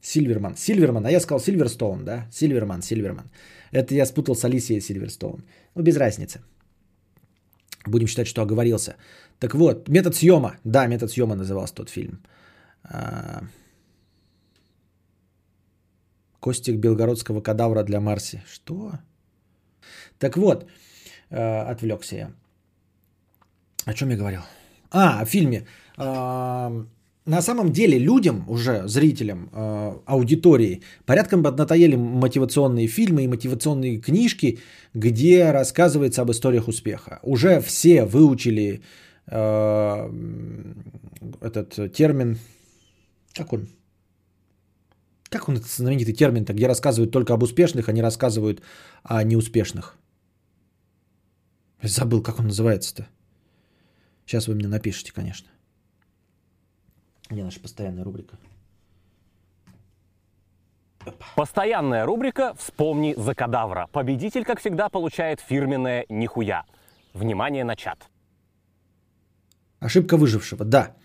Сильверман. Сильверман, а я сказал Сильверстоун, да? Сильверман, Сильверман. Это я спутал с Алисией Сильверстоун. Ну, без разницы. Будем считать, что оговорился. Так вот, метод съема. Да, метод съема назывался тот фильм. А, Костик белгородского кадавра для Марси. Что? Так вот, э, отвлекся я. О чем я говорил? А, о фильме. Э, на самом деле людям, уже зрителям, э, аудитории, порядком надоели мотивационные фильмы и мотивационные книжки, где рассказывается об историях успеха. Уже все выучили э, этот термин, как он? Как он, этот знаменитый термин-то, где рассказывают только об успешных, а не рассказывают о неуспешных? Забыл, как он называется-то. Сейчас вы мне напишите, конечно. Где наша постоянная рубрика? Постоянная рубрика «Вспомни за кадавра». Победитель, как всегда, получает фирменное «Нихуя». Внимание на чат. Ошибка выжившего, да.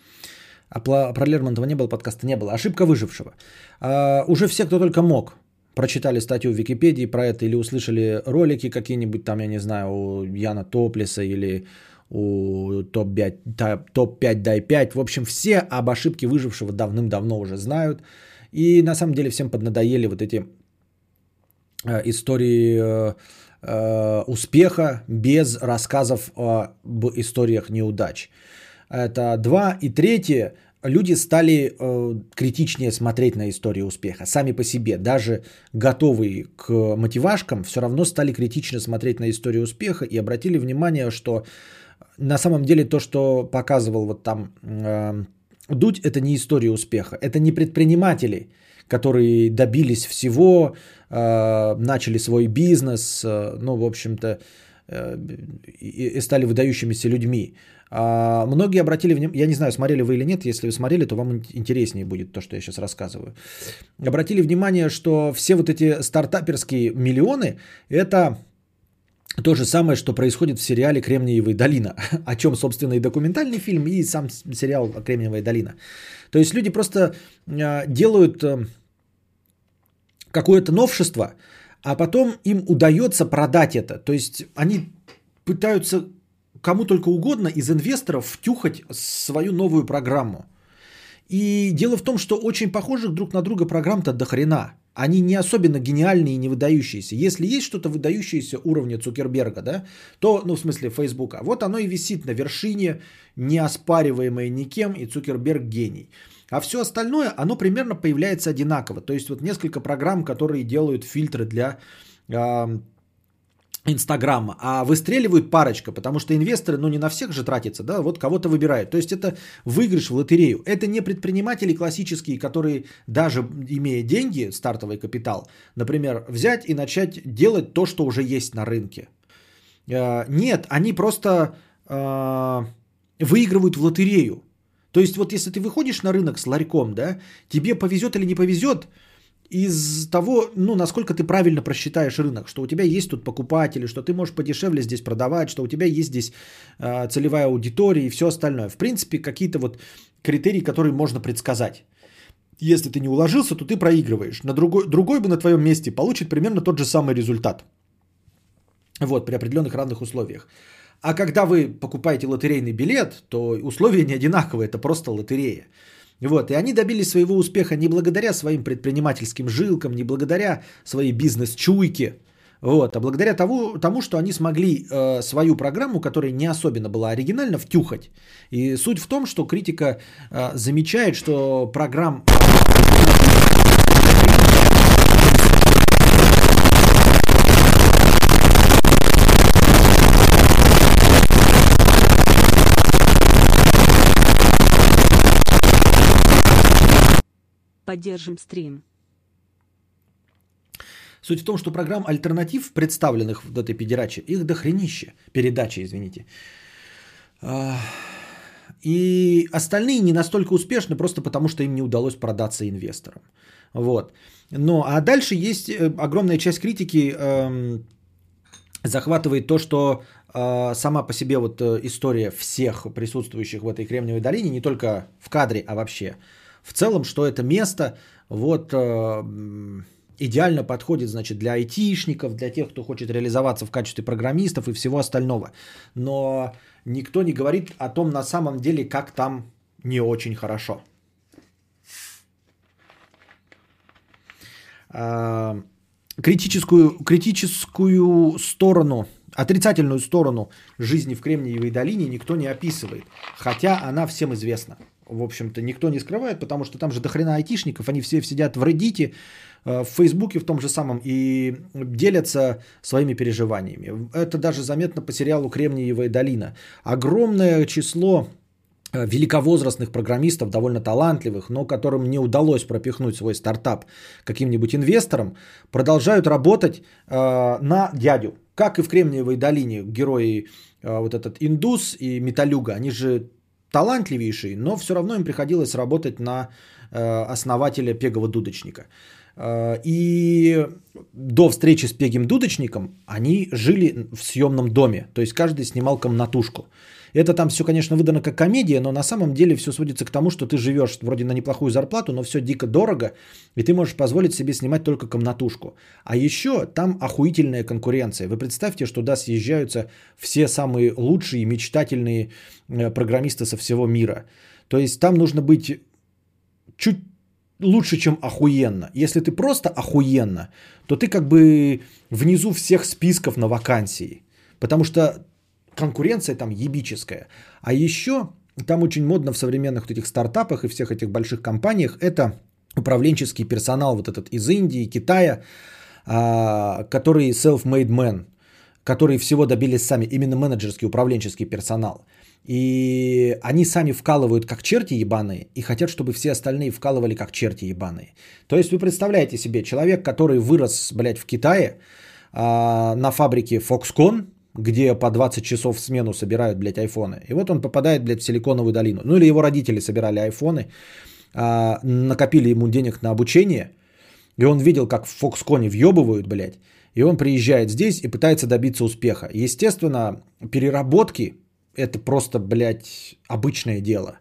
А про Лермонтова не было, подкаста не было. Ошибка выжившего. А, уже все, кто только мог, прочитали статью в Википедии про это или услышали ролики какие-нибудь там, я не знаю, у Яна Топлиса или у топ-5, топ-5 дай 5. В общем, все об ошибке выжившего давным-давно уже знают. И на самом деле всем поднадоели вот эти э, истории э, э, успеха без рассказов об историях неудач. Это два. И третье, люди стали э, критичнее смотреть на историю успеха. Сами по себе, даже готовые к мотивашкам, все равно стали критично смотреть на историю успеха и обратили внимание, что на самом деле то, что показывал вот там э, Дудь, это не история успеха. Это не предприниматели, которые добились всего, э, начали свой бизнес, э, ну, в общем-то, э, и, стали выдающимися людьми. А многие обратили внимание, я не знаю, смотрели вы или нет, если вы смотрели, то вам интереснее будет то, что я сейчас рассказываю. Обратили внимание, что все вот эти стартаперские миллионы, это то же самое, что происходит в сериале «Кремниевая долина», о чем, собственно, и документальный фильм, и сам сериал «Кремниевая долина». То есть люди просто а, делают э, какое-то новшество, а потом им удается продать это. То есть они пытаются кому только угодно из инвесторов втюхать свою новую программу. И дело в том, что очень похожих друг на друга программ-то до хрена. Они не особенно гениальные и не выдающиеся. Если есть что-то выдающееся уровня Цукерберга, да, то, ну, в смысле Фейсбука, вот оно и висит на вершине, неоспариваемое никем, и Цукерберг гений. А все остальное, оно примерно появляется одинаково. То есть вот несколько программ, которые делают фильтры для э, Инстаграма, а выстреливают парочка, потому что инвесторы, ну не на всех же тратятся, да, вот кого-то выбирают. То есть это выигрыш в лотерею. Это не предприниматели классические, которые даже имея деньги, стартовый капитал, например, взять и начать делать то, что уже есть на рынке. Э, нет, они просто э, выигрывают в лотерею. То есть вот если ты выходишь на рынок с ларьком, да, тебе повезет или не повезет – из того, ну, насколько ты правильно просчитаешь рынок, что у тебя есть тут покупатели, что ты можешь подешевле здесь продавать, что у тебя есть здесь э, целевая аудитория и все остальное. В принципе, какие-то вот критерии, которые можно предсказать. Если ты не уложился, то ты проигрываешь. На другой, другой бы на твоем месте получит примерно тот же самый результат. Вот, при определенных равных условиях. А когда вы покупаете лотерейный билет, то условия не одинаковые, это просто лотерея. Вот, и они добились своего успеха не благодаря своим предпринимательским жилкам, не благодаря своей бизнес-чуйке, вот, а благодаря того, тому, что они смогли э, свою программу, которая не особенно была оригинальна, втюхать. И суть в том, что критика э, замечает, что программ Поддержим стрим. Суть в том, что программ альтернатив, представленных в этой передаче, их дохренище. Передачи, извините. А, и остальные не настолько успешны, просто потому что им не удалось продаться инвесторам. Вот. Ну, а дальше есть э, огромная часть критики эм, захватывает то, что э, сама по себе вот э, история всех присутствующих в этой Кремниевой долине, не только в кадре, а вообще, в целом, что это место вот э, идеально подходит, значит, для айтишников, для тех, кто хочет реализоваться в качестве программистов и всего остального. Но никто не говорит о том на самом деле, как там не очень хорошо. А, критическую, критическую сторону, отрицательную сторону жизни в Кремниевой долине никто не описывает, хотя она всем известна. В общем-то, никто не скрывает, потому что там же дохрена айтишников, они все сидят в Reddit, э, в Фейсбуке в том же самом и делятся своими переживаниями. Это даже заметно по сериалу «Кремниевая долина». Огромное число Э, великовозрастных программистов, довольно талантливых, но которым не удалось пропихнуть свой стартап каким-нибудь инвестором, продолжают работать э, на дядю. Как и в Кремниевой долине герои э, вот этот индус и металюга, они же талантливейшие, но все равно им приходилось работать на э, основателя Пегова дудочника. Э, и до встречи с Пегим дудочником они жили в съемном доме, то есть каждый снимал комнатушку. Это там все, конечно, выдано как комедия, но на самом деле все сводится к тому, что ты живешь вроде на неплохую зарплату, но все дико дорого, и ты можешь позволить себе снимать только комнатушку. А еще там охуительная конкуренция. Вы представьте, что туда съезжаются все самые лучшие мечтательные э, программисты со всего мира. То есть там нужно быть чуть лучше, чем охуенно. Если ты просто охуенно, то ты как бы внизу всех списков на вакансии. Потому что конкуренция там ебическая. А еще там очень модно в современных вот этих стартапах и всех этих больших компаниях это управленческий персонал вот этот из Индии, Китая, а, который self-made man, которые всего добились сами, именно менеджерский управленческий персонал. И они сами вкалывают как черти ебаные и хотят, чтобы все остальные вкалывали как черти ебаные. То есть вы представляете себе, человек, который вырос, блядь, в Китае а, на фабрике Foxconn, где по 20 часов в смену собирают, блядь, айфоны. И вот он попадает, блядь, в Силиконовую долину. Ну или его родители собирали айфоны, а, накопили ему денег на обучение, и он видел, как в Фоксконе въебывают, блядь, и он приезжает здесь и пытается добиться успеха. Естественно, переработки – это просто, блядь, обычное дело.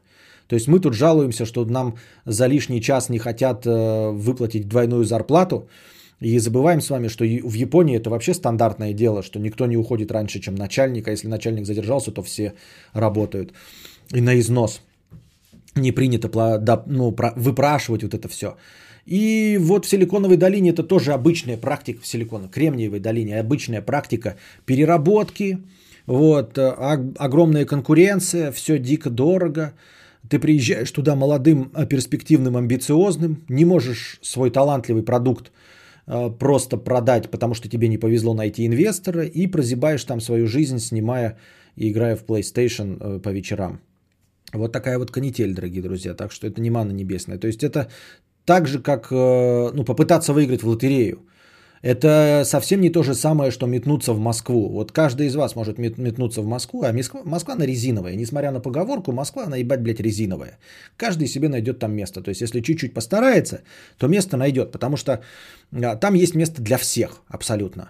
То есть мы тут жалуемся, что нам за лишний час не хотят э, выплатить двойную зарплату, и забываем с вами, что в Японии это вообще стандартное дело, что никто не уходит раньше, чем начальник, а если начальник задержался, то все работают. И на износ не принято ну, выпрашивать вот это все. И вот в Силиконовой долине это тоже обычная практика, в Силиконовой, Кремниевой долине, обычная практика переработки, вот, а, огромная конкуренция, все дико дорого, ты приезжаешь туда молодым, перспективным, амбициозным, не можешь свой талантливый продукт просто продать, потому что тебе не повезло найти инвестора, и прозябаешь там свою жизнь, снимая и играя в PlayStation э, по вечерам. Вот такая вот канитель, дорогие друзья. Так что это не мана небесная. То есть это так же, как э, ну, попытаться выиграть в лотерею. Это совсем не то же самое, что метнуться в Москву. Вот каждый из вас может метнуться в Москву, а Москва, Москва она резиновая. Несмотря на поговорку, Москва, она ебать, блядь, резиновая. Каждый себе найдет там место. То есть, если чуть-чуть постарается, то место найдет. Потому что а, там есть место для всех абсолютно.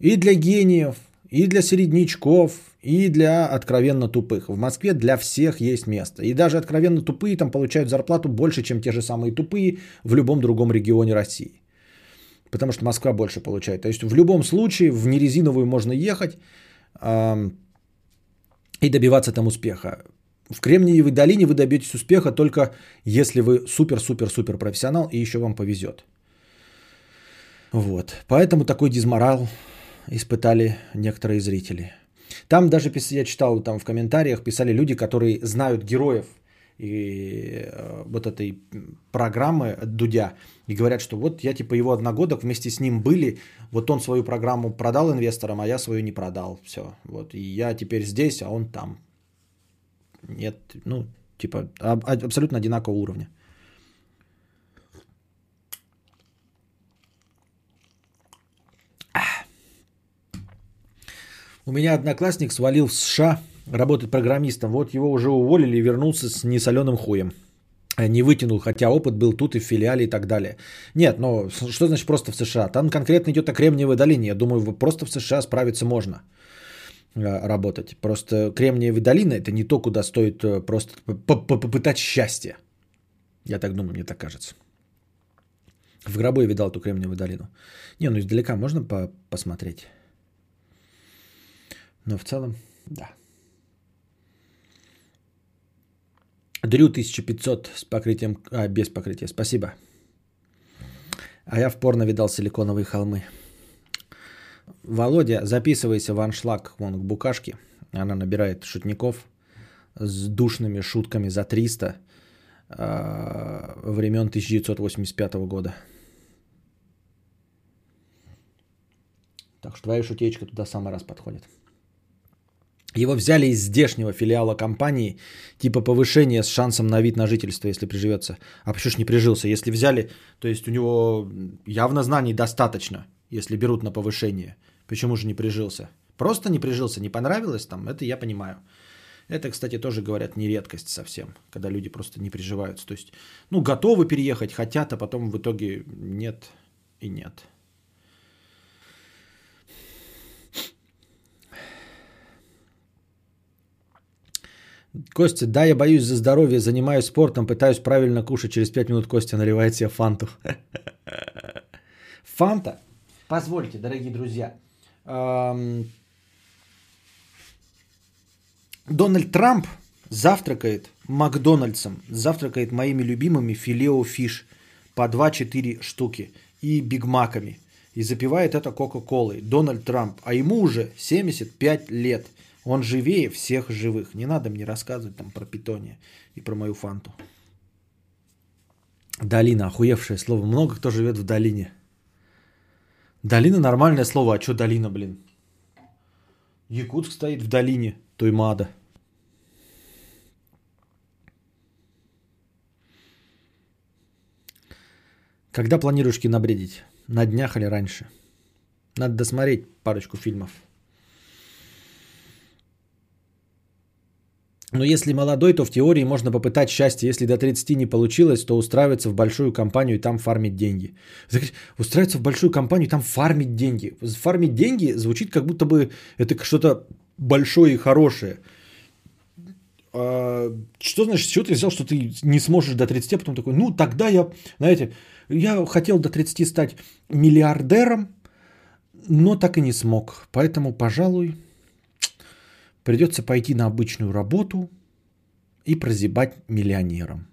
И для гениев, и для середнячков, и для откровенно тупых. В Москве для всех есть место. И даже откровенно тупые там получают зарплату больше, чем те же самые тупые в любом другом регионе России потому что Москва больше получает. То есть в любом случае в нерезиновую можно ехать и добиваться там успеха. В Кремниевой долине вы добьетесь успеха только если вы супер-супер-супер профессионал и еще вам повезет. Вот. Поэтому такой дизморал испытали некоторые зрители. Там даже я читал там в комментариях, писали люди, которые знают героев и э, вот этой программы Дудя. И говорят, что вот я типа его одногодок вместе с ним были, вот он свою программу продал инвесторам, а я свою не продал, все, вот, и я теперь здесь, а он там. Нет, ну, типа абсолютно одинакового уровня. У меня одноклассник свалил в США работать программистом. Вот его уже уволили и вернулся с несоленым хуем. не вытянул, хотя опыт был тут и в филиале и так далее. Нет, но что значит просто в США? Там конкретно идет о Кремниевой долине. Я думаю, просто в США справиться можно э, работать. Просто Кремниевая долина это не то, куда стоит э, просто попытать счастье. Я так думаю, мне так кажется. В гробу я видал эту Кремниевую долину. Не, ну издалека можно по посмотреть. Но в целом, да. Дрю 1500 с покрытием, а, без покрытия. Спасибо. А я в порно видал силиконовые холмы. Володя, записывайся в аншлаг вон к букашке. Она набирает шутников с душными шутками за 300 э, времен 1985 года. Так что твоя шутечка туда самый раз подходит. Его взяли из здешнего филиала компании, типа повышение с шансом на вид на жительство, если приживется. А почему ж не прижился? Если взяли, то есть у него явно знаний достаточно, если берут на повышение. Почему же не прижился? Просто не прижился, не понравилось там, это я понимаю. Это, кстати, тоже говорят не редкость совсем, когда люди просто не приживаются. То есть, ну, готовы переехать, хотят, а потом в итоге нет и нет. Костя, да, я боюсь за здоровье, занимаюсь спортом, пытаюсь правильно кушать. Через 5 минут Костя наливает себе фанту. Фанта? Позвольте, дорогие друзья. Дональд Трамп завтракает Макдональдсом, завтракает моими любимыми филео фиш по 2-4 штуки и бигмаками. И запивает это Кока-Колой. Дональд Трамп. А ему уже 75 лет – он живее всех живых. Не надо мне рассказывать там про питония и про мою фанту. Долина, охуевшее слово. Много кто живет в долине. Долина нормальное слово, а что долина, блин? Якутск стоит в долине Туймада. Когда планируешь кинобредить? На днях или раньше? Надо досмотреть парочку фильмов. Но если молодой, то в теории можно попытать счастье. Если до 30 не получилось, то устраиваться в большую компанию и там фармить деньги. Устраиваться в большую компанию и там фармить деньги. Фармить деньги звучит как будто бы это что-то большое и хорошее. А, что значит, чего ты взял, что ты не сможешь до 30, а потом такой, ну тогда я, знаете, я хотел до 30 стать миллиардером, но так и не смог. Поэтому, пожалуй, Придется пойти на обычную работу и прозябать миллионером.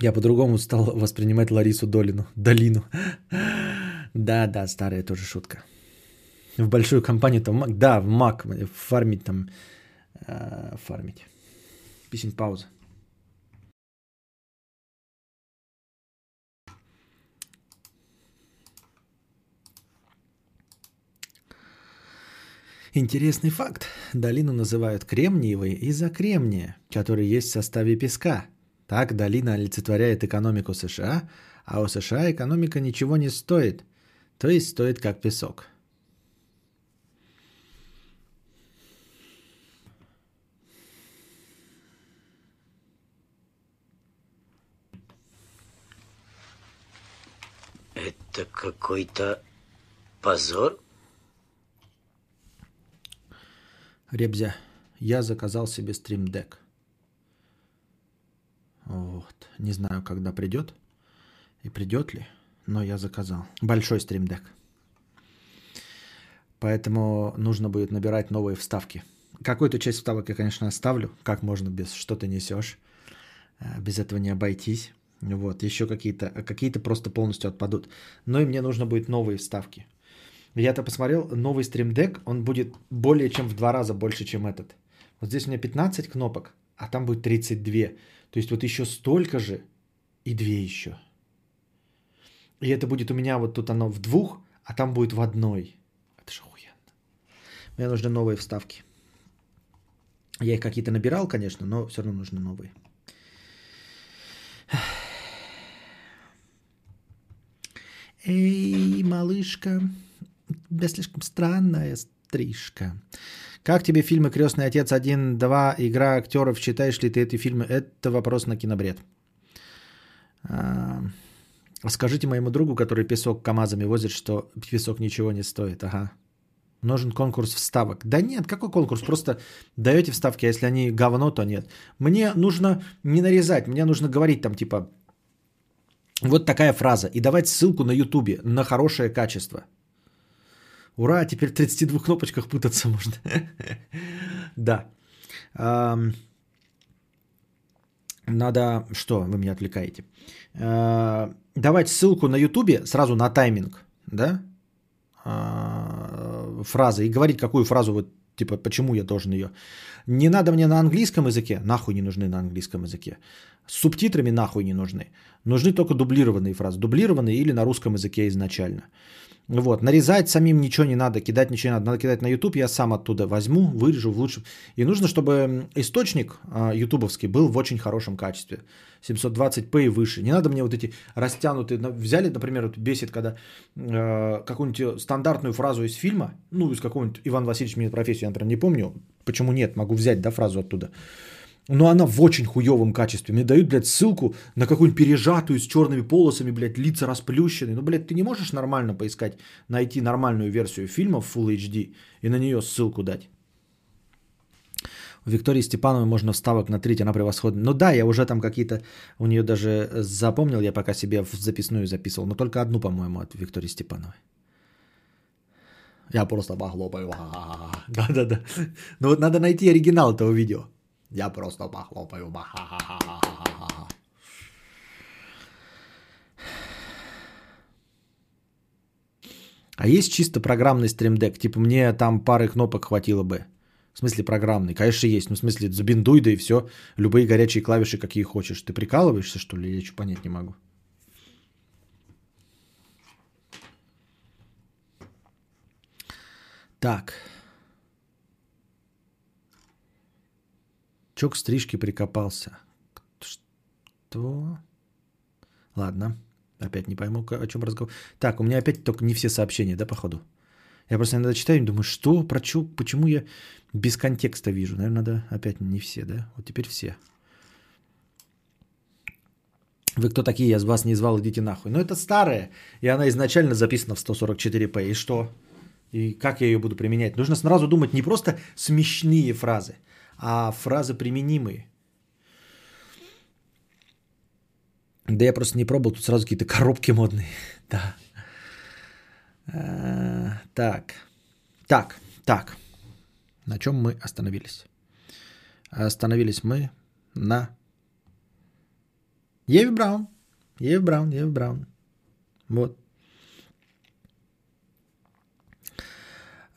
Я по-другому стал воспринимать Ларису Долину. Долину. Да, да, старая тоже шутка. В большую компанию там, да, в Мак фармить там, э, фармить. Песень пауза. Интересный факт. Долину называют кремниевой из-за кремния, который есть в составе песка. Так долина олицетворяет экономику США, а у США экономика ничего не стоит, то есть стоит как песок. Это какой-то позор? Ребзя, я заказал себе стримдек. Вот. Не знаю, когда придет и придет ли, но я заказал. Большой стримдек. Поэтому нужно будет набирать новые вставки. Какую-то часть вставок я, конечно, оставлю. Как можно без что ты несешь. Э, без этого не обойтись. Вот, еще какие-то, какие-то просто полностью отпадут. Но и мне нужно будет новые вставки. Я-то посмотрел, новый Stream Deck, он будет более чем в два раза больше, чем этот. Вот здесь у меня 15 кнопок, а там будет 32. То есть вот еще столько же и две еще. И это будет у меня вот тут оно в двух, а там будет в одной. Это же охуенно. Мне нужны новые вставки. Я их какие-то набирал, конечно, но все равно нужны новые. Эй, малышка тебя слишком странная стрижка. Как тебе фильмы «Крестный отец 1», 2, «Игра актеров»? Читаешь ли ты эти фильмы? Это вопрос на кинобред. А, Скажите моему другу, который песок КАМАЗами возит, что песок ничего не стоит. Ага. Нужен конкурс вставок. Да нет, какой конкурс? Просто даете вставки, а если они говно, то нет. Мне нужно не нарезать, мне нужно говорить там типа вот такая фраза и давать ссылку на ютубе на хорошее качество. Ура, теперь в 32 кнопочках путаться можно. Да. Надо... Что? Вы меня отвлекаете. А, давать ссылку на ютубе сразу на тайминг, да? А, фразы и говорить, какую фразу вот типа, почему я должен ее. Не надо мне на английском языке, нахуй не нужны на английском языке. С субтитрами нахуй не нужны. Нужны только дублированные фразы. Дублированные или на русском языке изначально. Вот, нарезать самим ничего не надо, кидать ничего не надо. Надо кидать на YouTube, я сам оттуда возьму, вырежу в лучшем. И нужно, чтобы источник а, ютубовский был в очень хорошем качестве. 720p и выше. Не надо мне вот эти растянутые. Взяли, например, вот бесит, когда э, какую-нибудь стандартную фразу из фильма, ну, из какого-нибудь Иван Васильевич меняет профессию, я, например, не помню, почему нет, могу взять, да, фразу оттуда. Но она в очень хуевом качестве. Мне дают, блядь, ссылку на какую-нибудь пережатую с черными полосами, блядь, лица расплющенные. Ну, блядь, ты не можешь нормально поискать, найти нормальную версию фильма в Full HD и на нее ссылку дать. У Виктории Степановой можно вставок на треть, она превосходная. Ну да, я уже там какие-то у нее даже запомнил, я пока себе в записную записывал, но только одну, по-моему, от Виктории Степановой. Я просто похлопаю. Да-да-да. Ну вот надо найти оригинал этого видео. Я просто похлопаю. А есть чисто программный стримдек? Типа мне там пары кнопок хватило бы. В смысле программный? Конечно, есть. Ну, в смысле, забиндуй, да и все. Любые горячие клавиши, какие хочешь. Ты прикалываешься, что ли? Я что понять не могу. Так. Чё к стрижке прикопался? Что? Ладно. Опять не пойму, о чем разговор. Так, у меня опять только не все сообщения, да, походу? Я просто иногда читаю и думаю, что, про что, почему я без контекста вижу. Наверное, надо опять не все, да? Вот теперь все. Вы кто такие? Я вас не звал, идите нахуй. Но это старая, и она изначально записана в 144p. И что? И как я ее буду применять? Нужно сразу думать не просто смешные фразы, а фразы применимые. Да я просто не пробовал, тут сразу какие-то коробки модные. Да. А, так. Так, так. На чем мы остановились? Остановились мы на Еви Браун. Еви Браун, Еви Браун. Вот.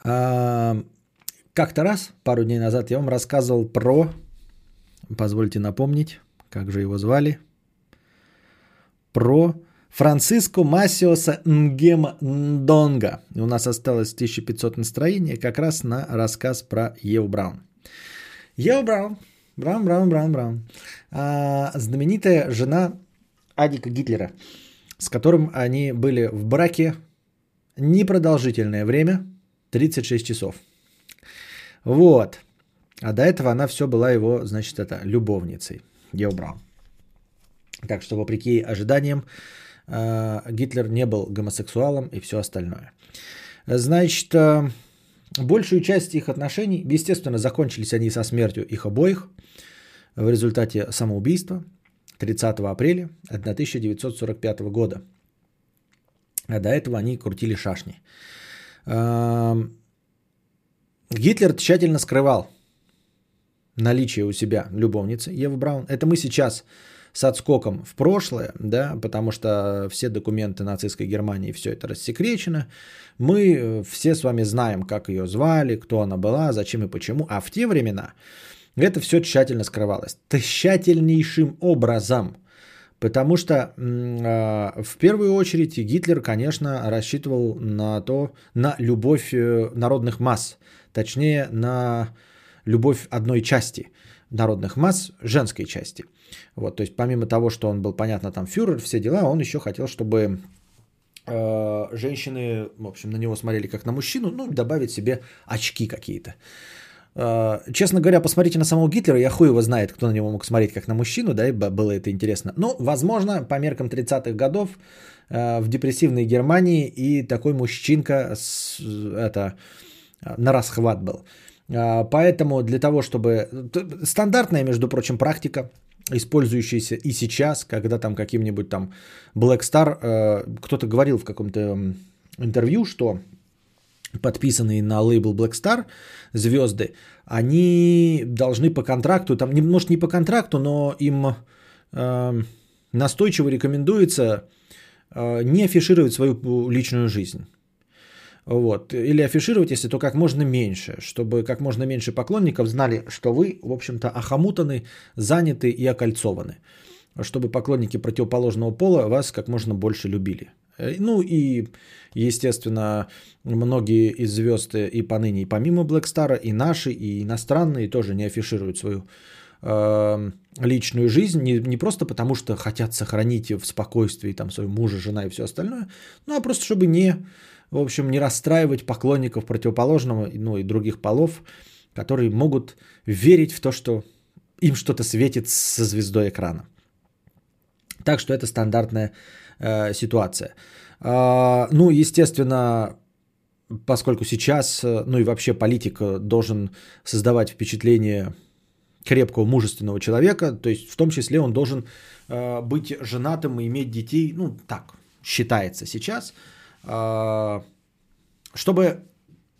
А, как-то раз, пару дней назад, я вам рассказывал про, позвольте напомнить, как же его звали, про Франциско Масиоса Нгема Ндонга. У нас осталось 1500 настроения как раз на рассказ про Еву Браун. Ева Браун, Браун, Браун, Браун, Браун. А, знаменитая жена Адика Гитлера, с которым они были в браке непродолжительное время, 36 часов. Вот. А до этого она все была его, значит, это, любовницей. Браун. Так что, вопреки ожиданиям, а, Гитлер не был гомосексуалом и все остальное. Значит, а, большую часть их отношений, естественно, закончились они со смертью их обоих в результате самоубийства 30 апреля 1945 года. А до этого они крутили шашни. Гитлер тщательно скрывал наличие у себя любовницы Евы Браун. Это мы сейчас с отскоком в прошлое, да, потому что все документы нацистской Германии, все это рассекречено. Мы э, все с вами знаем, как ее звали, кто она была, зачем и почему. А в те времена это все тщательно скрывалось. Тщательнейшим образом. Потому что э, в первую очередь Гитлер, конечно, рассчитывал на то, на любовь э, народных масс. Точнее, на любовь одной части народных масс, женской части – вот, то есть помимо того, что он был, понятно, там фюрер, все дела, он еще хотел, чтобы э, женщины, в общем, на него смотрели как на мужчину, ну, добавить себе очки какие-то. э, честно говоря, посмотрите на самого Гитлера, я хуй его знает, кто на него мог смотреть как на мужчину, да, и было это интересно. Ну, возможно, по меркам 30-х годов э, в депрессивной Германии и такой мужчинка с, это, на расхват был. Э, поэтому для того, чтобы... Стандартная, между прочим, практика, использующаяся и сейчас, когда там каким-нибудь там Black Star, э, кто-то говорил в каком-то интервью, что подписанные на лейбл Black Star звезды, они должны по контракту, там, может не по контракту, но им э, настойчиво рекомендуется э, не афишировать свою личную жизнь. Вот. Или афишировать, если то как можно меньше, чтобы как можно меньше поклонников знали, что вы, в общем-то, охомутаны, заняты и окольцованы. Чтобы поклонники противоположного пола вас как можно больше любили. Э, ну и, естественно, многие из звезд и поныне, и помимо Блэкстара, и наши, и иностранные тоже не афишируют свою э, личную жизнь, не, не просто потому, что хотят сохранить в спокойствии там своего мужа, жена и все остальное, ну а просто чтобы не, в общем, не расстраивать поклонников противоположного, ну и других полов, которые могут верить в то, что им что-то светит со звездой экрана. Так что это стандартная э, ситуация. Э, ну, естественно, поскольку сейчас, э, ну и вообще политик должен создавать впечатление крепкого, мужественного человека, то есть в том числе он должен э, быть женатым и иметь детей, ну так считается сейчас, э, чтобы,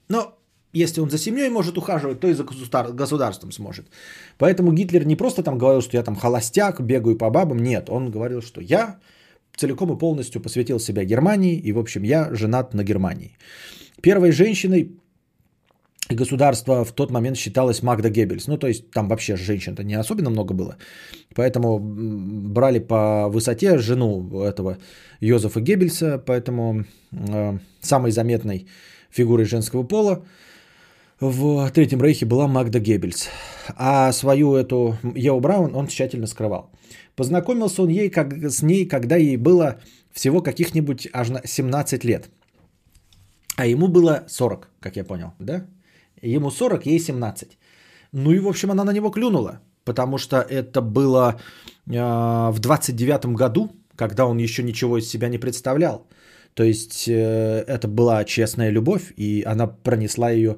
ну, если он за семьей может ухаживать, то и за государством сможет. Поэтому Гитлер не просто там говорил, что я там холостяк, бегаю по бабам. Нет, он говорил, что я целиком и полностью посвятил себя Германии, и, в общем, я женат на Германии. Первой женщиной и государство в тот момент считалось Магда Геббельс. Ну, то есть там вообще женщин-то не особенно много было. Поэтому брали по высоте жену этого Йозефа Геббельса, поэтому э, самой заметной фигурой женского пола в Третьем Рейхе была Магда Геббельс. А свою эту Ео Браун он тщательно скрывал. Познакомился он ей, как, с ней, когда ей было всего каких-нибудь аж 17 лет. А ему было 40, как я понял, да? Ему 40, ей 17. Ну и, в общем, она на него клюнула, потому что это было э, в 29 году, когда он еще ничего из себя не представлял. То есть э, это была честная любовь, и она пронесла ее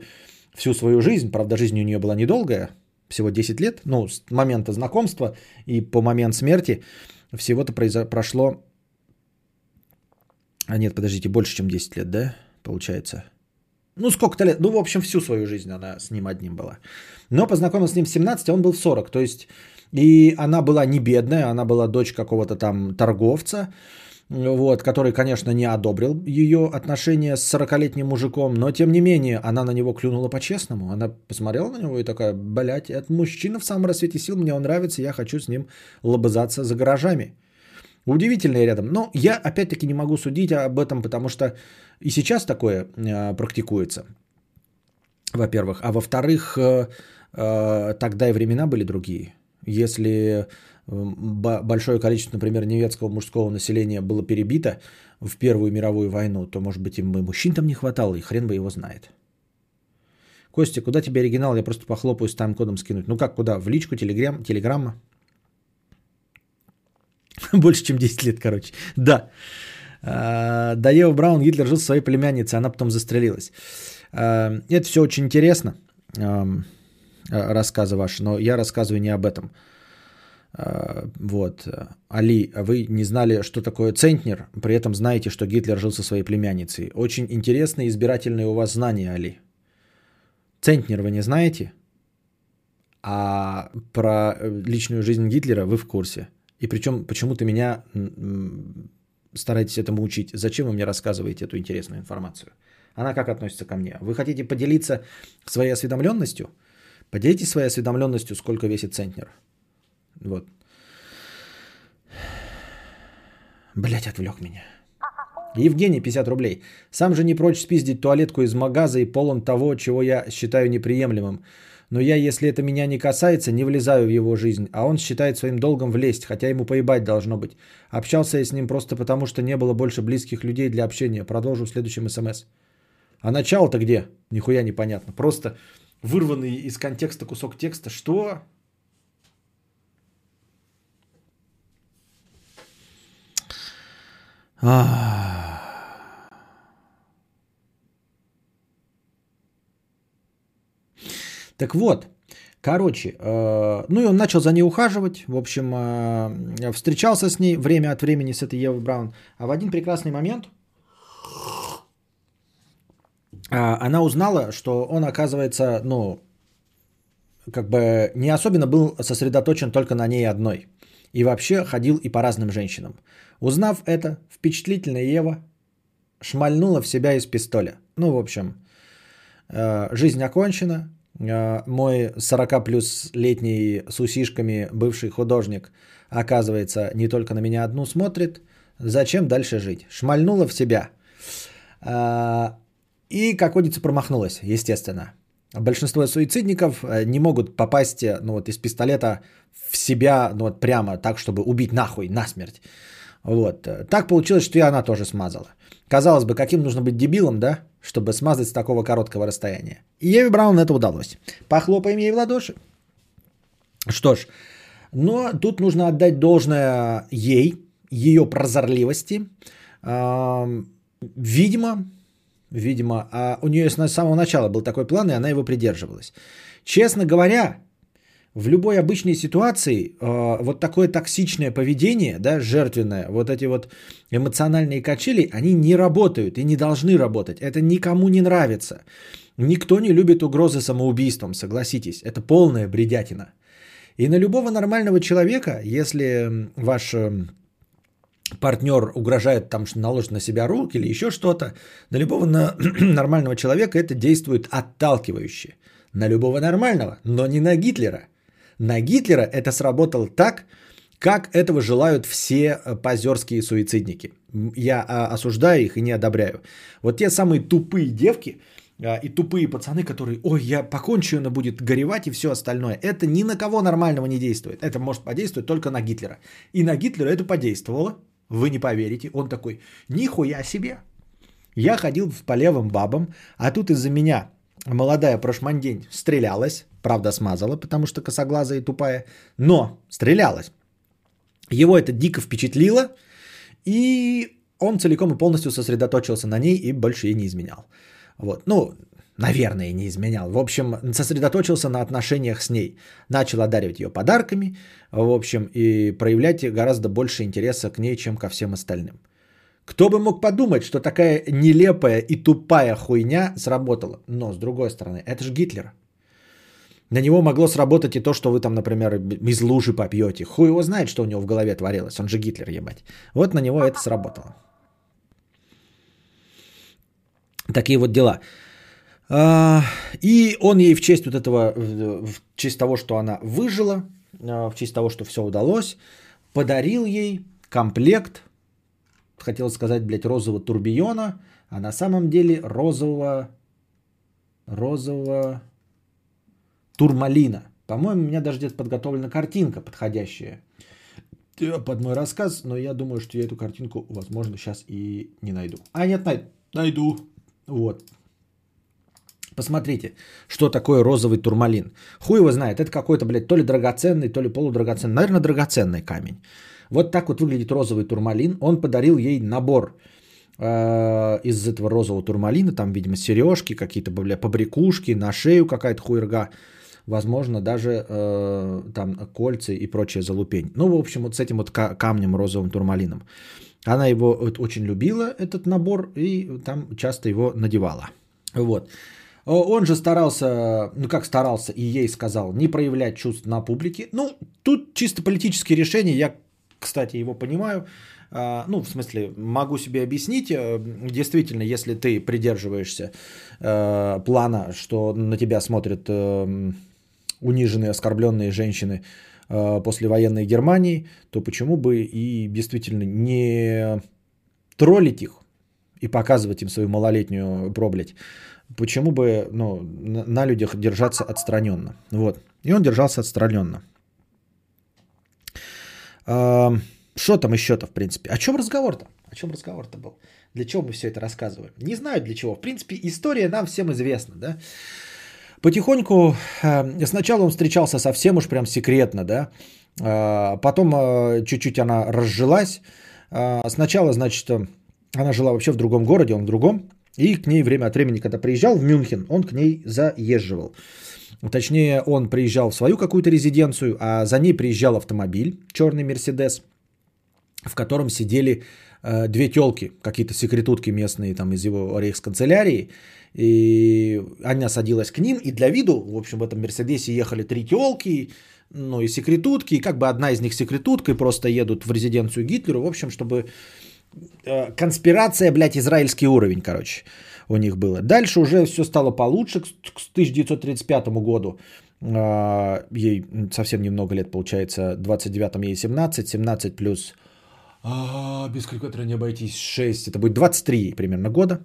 всю свою жизнь. Правда, жизнь у нее была недолгая, всего 10 лет. Ну, с момента знакомства и по момент смерти всего-то произо- прошло... А нет, подождите, больше, чем 10 лет, да? Получается. Ну, сколько-то лет. Ну, в общем, всю свою жизнь она с ним одним была. Но познакомилась с ним в 17, а он был в 40. То есть, и она была не бедная, она была дочь какого-то там торговца вот, который, конечно, не одобрил ее отношения с 40-летним мужиком, но тем не менее она на него клюнула по-честному. Она посмотрела на него и такая, блядь, этот мужчина в самом рассвете сил, мне он нравится, я хочу с ним лобызаться за гаражами. Удивительный рядом. Но я опять-таки не могу судить об этом, потому что и сейчас такое э, практикуется, во-первых. А во-вторых, э, э, тогда и времена были другие. Если большое количество, например, немецкого мужского населения было перебито в Первую мировую войну, то, может быть, им и мужчин там не хватало, и хрен бы его знает. Костя, куда тебе оригинал? Я просто похлопаю с тайм-кодом скинуть. Ну как, куда? В личку, телеграм, телеграмма? Больше, чем 10 лет, короче. Да. А, да, Ева Браун, Гитлер жил со своей племянницей, она потом застрелилась. А, это все очень интересно, рассказы ваши, но я рассказываю не об этом. А, вот. Али, вы не знали, что такое центнер, при этом знаете, что Гитлер жил со своей племянницей. Очень интересные избирательные у вас знания, Али. Центнер вы не знаете, а про личную жизнь Гитлера вы в курсе. И причем почему-то меня стараетесь этому учить. Зачем вы мне рассказываете эту интересную информацию? Она как относится ко мне? Вы хотите поделиться своей осведомленностью? Поделитесь своей осведомленностью, сколько весит центнер. Вот. Блять, отвлек меня. Евгений, 50 рублей. Сам же не прочь спиздить туалетку из магаза и полон того, чего я считаю неприемлемым. Но я, если это меня не касается, не влезаю в его жизнь, а он считает своим долгом влезть, хотя ему поебать должно быть. Общался я с ним просто потому, что не было больше близких людей для общения. Продолжу в следующем смс. А начало-то где? Нихуя непонятно. Просто вырванный из контекста кусок текста. Что? Так вот, короче, э, ну и он начал за ней ухаживать, в общем, э, встречался с ней время от времени с этой Евой Браун, а в один прекрасный момент э, она узнала, что он, оказывается, ну, как бы не особенно был сосредоточен только на ней одной. И вообще ходил и по разным женщинам. Узнав это, впечатлительная Ева шмальнула в себя из пистоля. Ну, в общем, э, жизнь окончена. Э, мой 40 плюс летний с усишками бывший художник, оказывается, не только на меня одну смотрит. Зачем дальше жить? Шмальнула в себя. Э, и, как водится, промахнулась, естественно. Большинство суицидников не могут попасть ну, вот, из пистолета в себя ну, вот, прямо так, чтобы убить нахуй, насмерть. Вот. Так получилось, что и она тоже смазала. Казалось бы, каким нужно быть дебилом, да, чтобы смазать с такого короткого расстояния. И Еве Браун это удалось. Похлопаем ей в ладоши. Что ж, но тут нужно отдать должное ей, ее прозорливости. Видимо, видимо, а у нее с самого начала был такой план, и она его придерживалась. Честно говоря, в любой обычной ситуации э, вот такое токсичное поведение, да, жертвенное, вот эти вот эмоциональные качели, они не работают и не должны работать. Это никому не нравится. Никто не любит угрозы самоубийством, согласитесь. Это полная бредятина. И на любого нормального человека, если ваш э, партнер угрожает там, что наложит на себя руки или еще что-то, на любого на, нормального человека это действует отталкивающе. На любого нормального, но не на Гитлера – на Гитлера это сработало так, как этого желают все э, позерские суицидники. Я а, осуждаю их и не одобряю. Вот те самые тупые девки а, и тупые пацаны, которые, ой, я покончу, она будет горевать и все остальное. Это ни на кого нормального не действует. Это может подействовать только на Гитлера. И на Гитлера это подействовало. Вы не поверите. Он такой, нихуя себе. Я ходил по левым бабам, а тут из-за меня молодая прошмандень стрелялась, правда смазала, потому что косоглазая и тупая, но стрелялась. Его это дико впечатлило, и он целиком и полностью сосредоточился на ней и больше ей не изменял. Вот. Ну, наверное, не изменял. В общем, сосредоточился на отношениях с ней. Начал одаривать ее подарками, в общем, и проявлять гораздо больше интереса к ней, чем ко всем остальным. Кто бы мог подумать, что такая нелепая и тупая хуйня сработала. Но, с другой стороны, это же Гитлер. На него могло сработать и то, что вы там, например, из лужи попьете. Хуй его знает, что у него в голове творилось. Он же Гитлер, ебать. Вот на него это сработало. Такие вот дела. А, и он ей в честь вот этого, в честь того, что она выжила, а, в честь того, что все удалось, подарил ей комплект хотел сказать, блядь, розового турбиона, а на самом деле розового, розового турмалина. По-моему, у меня даже где-то подготовлена картинка подходящая под мой рассказ, но я думаю, что я эту картинку, возможно, сейчас и не найду. А нет, най- найду. Вот. Посмотрите, что такое розовый турмалин. Хуй его знает, это какой-то, блядь, то ли драгоценный, то ли полудрагоценный, наверное, драгоценный камень. Вот так вот выглядит розовый турмалин. Он подарил ей набор э, из этого розового турмалина. Там, видимо, сережки, какие-то бля, побрякушки, на шею какая-то хуерга. Возможно, даже э, там кольца и прочая залупень. Ну, в общем, вот с этим вот камнем розовым турмалином. Она его вот, очень любила, этот набор, и там часто его надевала. Вот. Он же старался, ну как старался, и ей сказал, не проявлять чувств на публике. Ну, тут чисто политические решения, я кстати, его понимаю. А, ну, в смысле, могу себе объяснить. Э, действительно, если ты придерживаешься э, плана, что на тебя смотрят э, униженные, оскорбленные женщины после военной Германии, то почему бы и действительно не троллить их и показывать им свою малолетнюю проблять? Почему бы ну, на людях держаться отстраненно? Вот. И он держался отстраненно. Что там еще-то, в принципе? О чем разговор-то? О чем разговор-то был? Для чего мы все это рассказываем? Не знаю для чего. В принципе, история нам всем известна, да? Потихоньку, э, сначала он встречался совсем уж прям секретно, да, э, потом э, чуть-чуть она разжилась. Сначала, значит, она жила вообще в другом городе, он в другом, и к ней время от времени, когда приезжал в Мюнхен, он к ней заезживал. Точнее, он приезжал в свою какую-то резиденцию, а за ней приезжал автомобиль, черный Мерседес, в котором сидели две телки, какие-то секретутки местные там из его рейхсканцелярии. И Аня садилась к ним, и для виду, в общем, в этом Мерседесе ехали три телки, ну и секретутки, и как бы одна из них секретутка, и просто едут в резиденцию Гитлеру, в общем, чтобы э, конспирация, блядь, израильский уровень, короче у них было. Дальше уже все стало получше. К 1935 году э, ей совсем немного лет, получается, 29 ей 17, 17 плюс, а, без калькулятора не обойтись, 6, это будет 23 примерно года.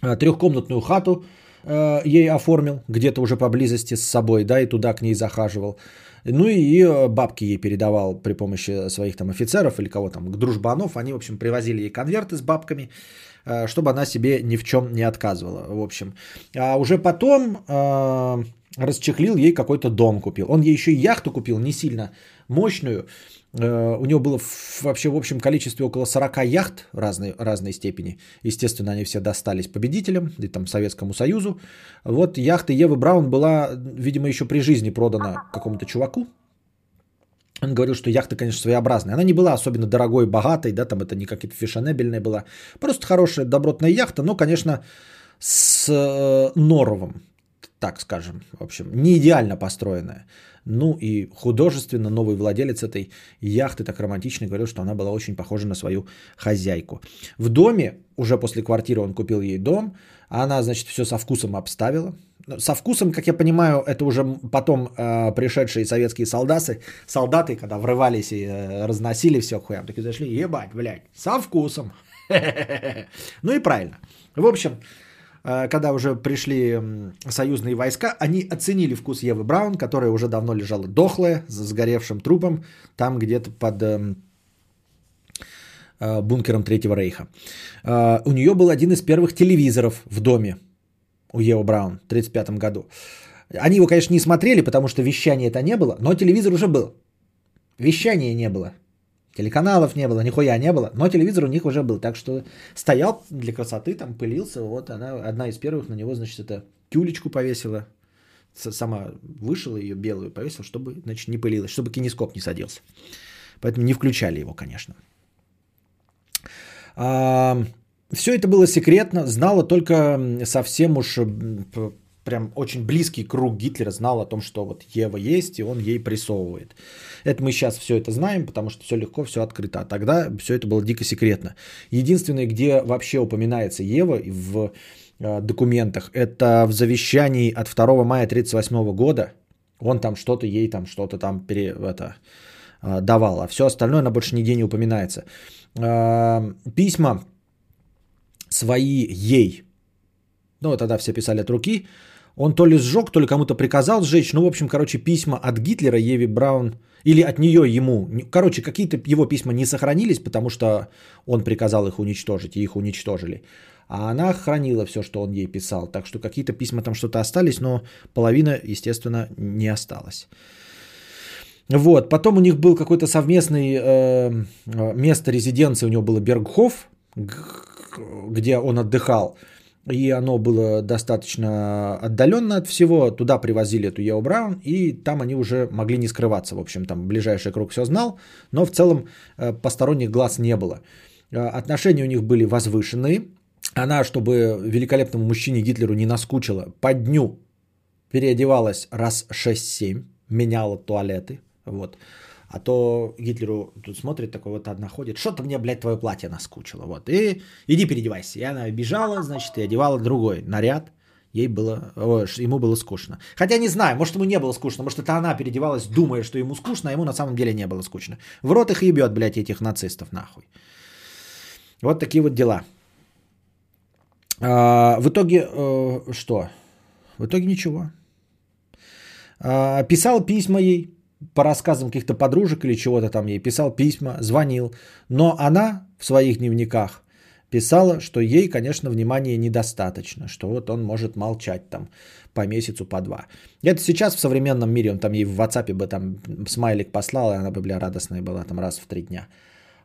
А, трехкомнатную хату э, ей оформил, где-то уже поблизости с собой, да, и туда к ней захаживал. Ну и э, бабки ей передавал при помощи своих там офицеров или кого там, дружбанов. Они, в общем, привозили ей конверты с бабками. Э, чтобы она себе ни в чем не отказывала, в общем. А уже потом э, расчехлил ей какой-то дом купил. Он ей еще и яхту купил, не сильно мощную. Э, у него было вообще в общем количестве около 40 яхт разной, разной степени. Естественно, они все достались победителям, и там Советскому Союзу. Вот яхта Евы Браун была, видимо, еще при жизни продана какому-то чуваку, он говорил, что яхта, конечно, своеобразная. Она не была особенно дорогой, богатой, да, там это не какая-то фешенебельная была. Просто хорошая, добротная яхта, но, конечно, с э, норовом, так скажем, в общем, не идеально построенная. Ну и художественно новый владелец этой яхты так романтично говорил, что она была очень похожа на свою хозяйку. В доме, уже после квартиры он купил ей дом, она, значит, все со вкусом обставила. Ну, со вкусом, как я понимаю, это уже потом э, пришедшие советские солдаты, солдаты, когда врывались и э, разносили все хуям, такие зашли, ебать, блядь, со вкусом. Ну и правильно. В общем, когда уже пришли союзные войска, они оценили вкус Евы Браун, которая уже давно лежала дохлая, с сгоревшим трупом, там где-то под эм, э, бункером Третьего Рейха. Э, у нее был один из первых телевизоров в доме у Евы Браун в 1935 году. Они его, конечно, не смотрели, потому что вещания это не было, но телевизор уже был. Вещания не было. Телеканалов не было, нихуя не было, но телевизор у них уже был. Так что стоял для красоты, там пылился. Вот она, одна из первых на него, значит, это тюлечку повесила. Сама вышила ее белую, повесила, чтобы, значит, не пылилась, чтобы кинескоп не садился. Поэтому не включали его, конечно. А, все это было секретно, знала только совсем уж прям очень близкий круг Гитлера знал о том, что вот Ева есть, и он ей прессовывает. Это мы сейчас все это знаем, потому что все легко, все открыто. А тогда все это было дико секретно. Единственное, где вообще упоминается Ева в э, документах, это в завещании от 2 мая 1938 года. Он там что-то ей там что-то там пере, это, э, давал, а все остальное она больше нигде не упоминается. Э, письма свои ей. Ну, тогда все писали от руки. Он то ли сжег, то ли кому-то приказал сжечь. Ну, в общем, короче, письма от Гитлера Еве Браун или от нее ему. Короче, какие-то его письма не сохранились, потому что он приказал их уничтожить, и их уничтожили. А она хранила все, что он ей писал. Так что какие-то письма там что-то остались, но половина, естественно, не осталась. Вот, потом у них был какой-то совместный э, э место резиденции, у него было Бергхоф, где он отдыхал, и оно было достаточно отдаленно от всего, туда привозили эту Ео Браун, и там они уже могли не скрываться. В общем, там ближайший круг все знал, но в целом э, посторонних глаз не было. Э, отношения у них были возвышенные. Она, чтобы великолепному мужчине Гитлеру не наскучила, по дню переодевалась раз 6-7, меняла туалеты. Вот. А то Гитлеру тут смотрит, такой вот одна ходит, что-то мне, блядь, твое платье наскучило. Вот, и иди переодевайся. И она бежала, значит, и одевала другой наряд. Ей было, о, ему было скучно. Хотя не знаю, может ему не было скучно, может это она переодевалась, думая, что ему скучно, а ему на самом деле не было скучно. В рот их ебет, блядь, этих нацистов нахуй. Вот такие вот дела. А, в итоге э, что? В итоге ничего. А, писал письма ей, по рассказам каких-то подружек или чего-то там ей писал письма, звонил. Но она в своих дневниках писала, что ей, конечно, внимания недостаточно, что вот он может молчать там по месяцу, по два. Это сейчас в современном мире, он там ей в WhatsApp бы там смайлик послал, и она бы, бля, радостная была там раз в три дня.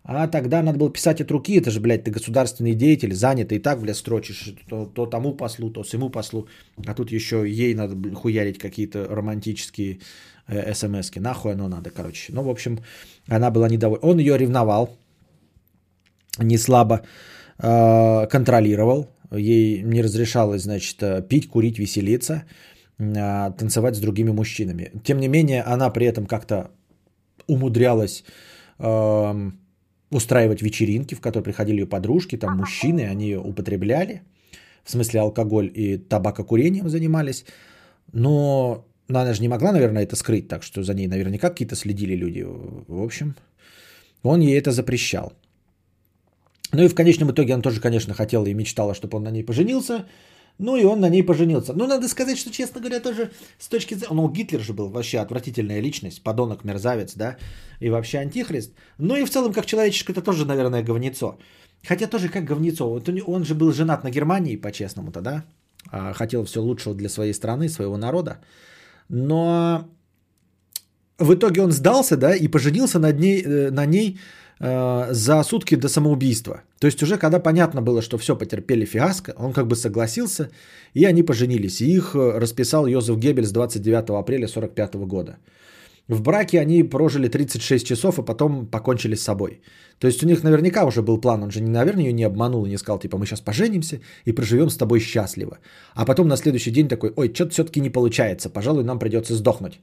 А тогда надо было писать от руки, это же, блядь, ты государственный деятель, занятый, и так, блядь, строчишь, то, то тому послу, то сему послу, а тут еще ей надо блин, хуярить какие-то романтические смс-ки, нахуй оно надо, короче. Ну, в общем, она была недовольна. Он ее ревновал, не слабо э, контролировал, ей не разрешалось, значит, э, пить, курить, веселиться, э, танцевать с другими мужчинами. Тем не менее, она при этом как-то умудрялась... Э, устраивать вечеринки, в которые приходили ее подружки, там мужчины, они ее употребляли, в смысле алкоголь и табакокурением занимались, но ну, она же не могла, наверное, это скрыть, так что за ней наверняка какие-то следили люди. В общем, он ей это запрещал. Ну и в конечном итоге она тоже, конечно, хотела и мечтала, чтобы он на ней поженился, ну и он на ней поженился. Ну, надо сказать, что, честно говоря, тоже с точки зрения... Ну, Гитлер же был вообще отвратительная личность, подонок, мерзавец, да, и вообще антихрист. Ну и в целом, как человеческое, это тоже, наверное, говнецо. Хотя тоже как говнецо. Вот он же был женат на Германии, по-честному-то, да. А, хотел все лучшего для своей страны, своего народа. Но в итоге он сдался, да, и поженился над ней, э, на ней Э, за сутки до самоубийства. То есть уже когда понятно было, что все потерпели фиаско, он как бы согласился, и они поженились. И их э, расписал Йозеф Геббельс 29 апреля 1945 года. В браке они прожили 36 часов, а потом покончили с собой. То есть у них наверняка уже был план, он же, наверное, ее не обманул и не сказал, типа, мы сейчас поженимся и проживем с тобой счастливо. А потом на следующий день такой, ой, что-то все-таки не получается, пожалуй, нам придется сдохнуть.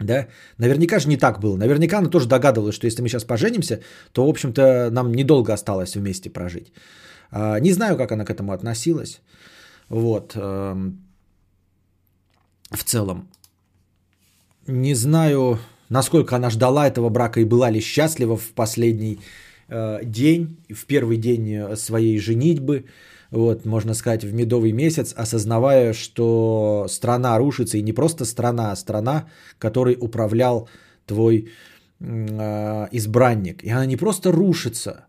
Да? Наверняка же не так было. Наверняка она тоже догадывалась, что если мы сейчас поженимся, то, в общем-то, нам недолго осталось вместе прожить. А, не знаю, как она к этому относилась. Вот. Эм, в целом. Не знаю, насколько она ждала этого брака и была ли счастлива в последний э, день, в первый день э, своей женитьбы вот, можно сказать, в медовый месяц, осознавая, что страна рушится, и не просто страна, а страна, которой управлял твой э, избранник. И она не просто рушится,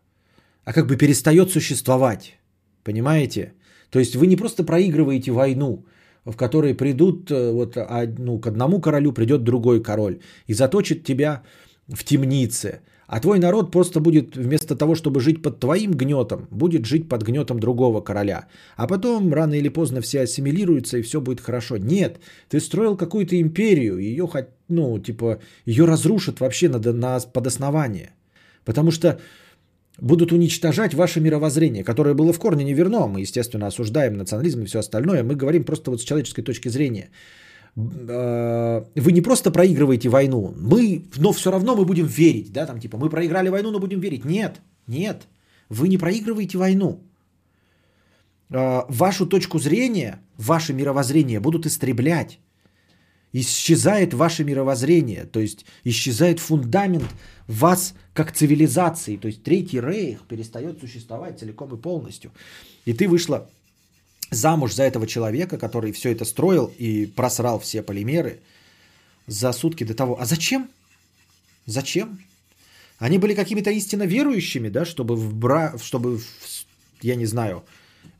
а как бы перестает существовать. Понимаете? То есть вы не просто проигрываете войну, в которой придут, э, вот, ну, к одному королю придет другой король и заточит тебя в темнице – а твой народ просто будет вместо того, чтобы жить под твоим гнетом, будет жить под гнетом другого короля. А потом рано или поздно все ассимилируются и все будет хорошо. Нет, ты строил какую-то империю, ее, ну, типа, ее разрушат вообще на, на, под основание. Потому что будут уничтожать ваше мировоззрение, которое было в корне неверно. Мы, естественно, осуждаем национализм и все остальное. Мы говорим просто вот с человеческой точки зрения. Э, вы не просто проигрываете войну, мы, но все равно мы будем верить, да, там типа мы проиграли войну, но будем верить. Нет, нет, вы не проигрываете войну. Э, вашу точку зрения, ваше мировоззрение будут истреблять. Исчезает ваше мировоззрение, то есть исчезает фундамент вас как цивилизации, то есть Третий Рейх перестает существовать целиком и полностью. И ты вышла замуж за этого человека, который все это строил и просрал все полимеры за сутки до того. А зачем? Зачем? Они были какими-то истинно верующими, да, чтобы в бра... чтобы, в... я не знаю,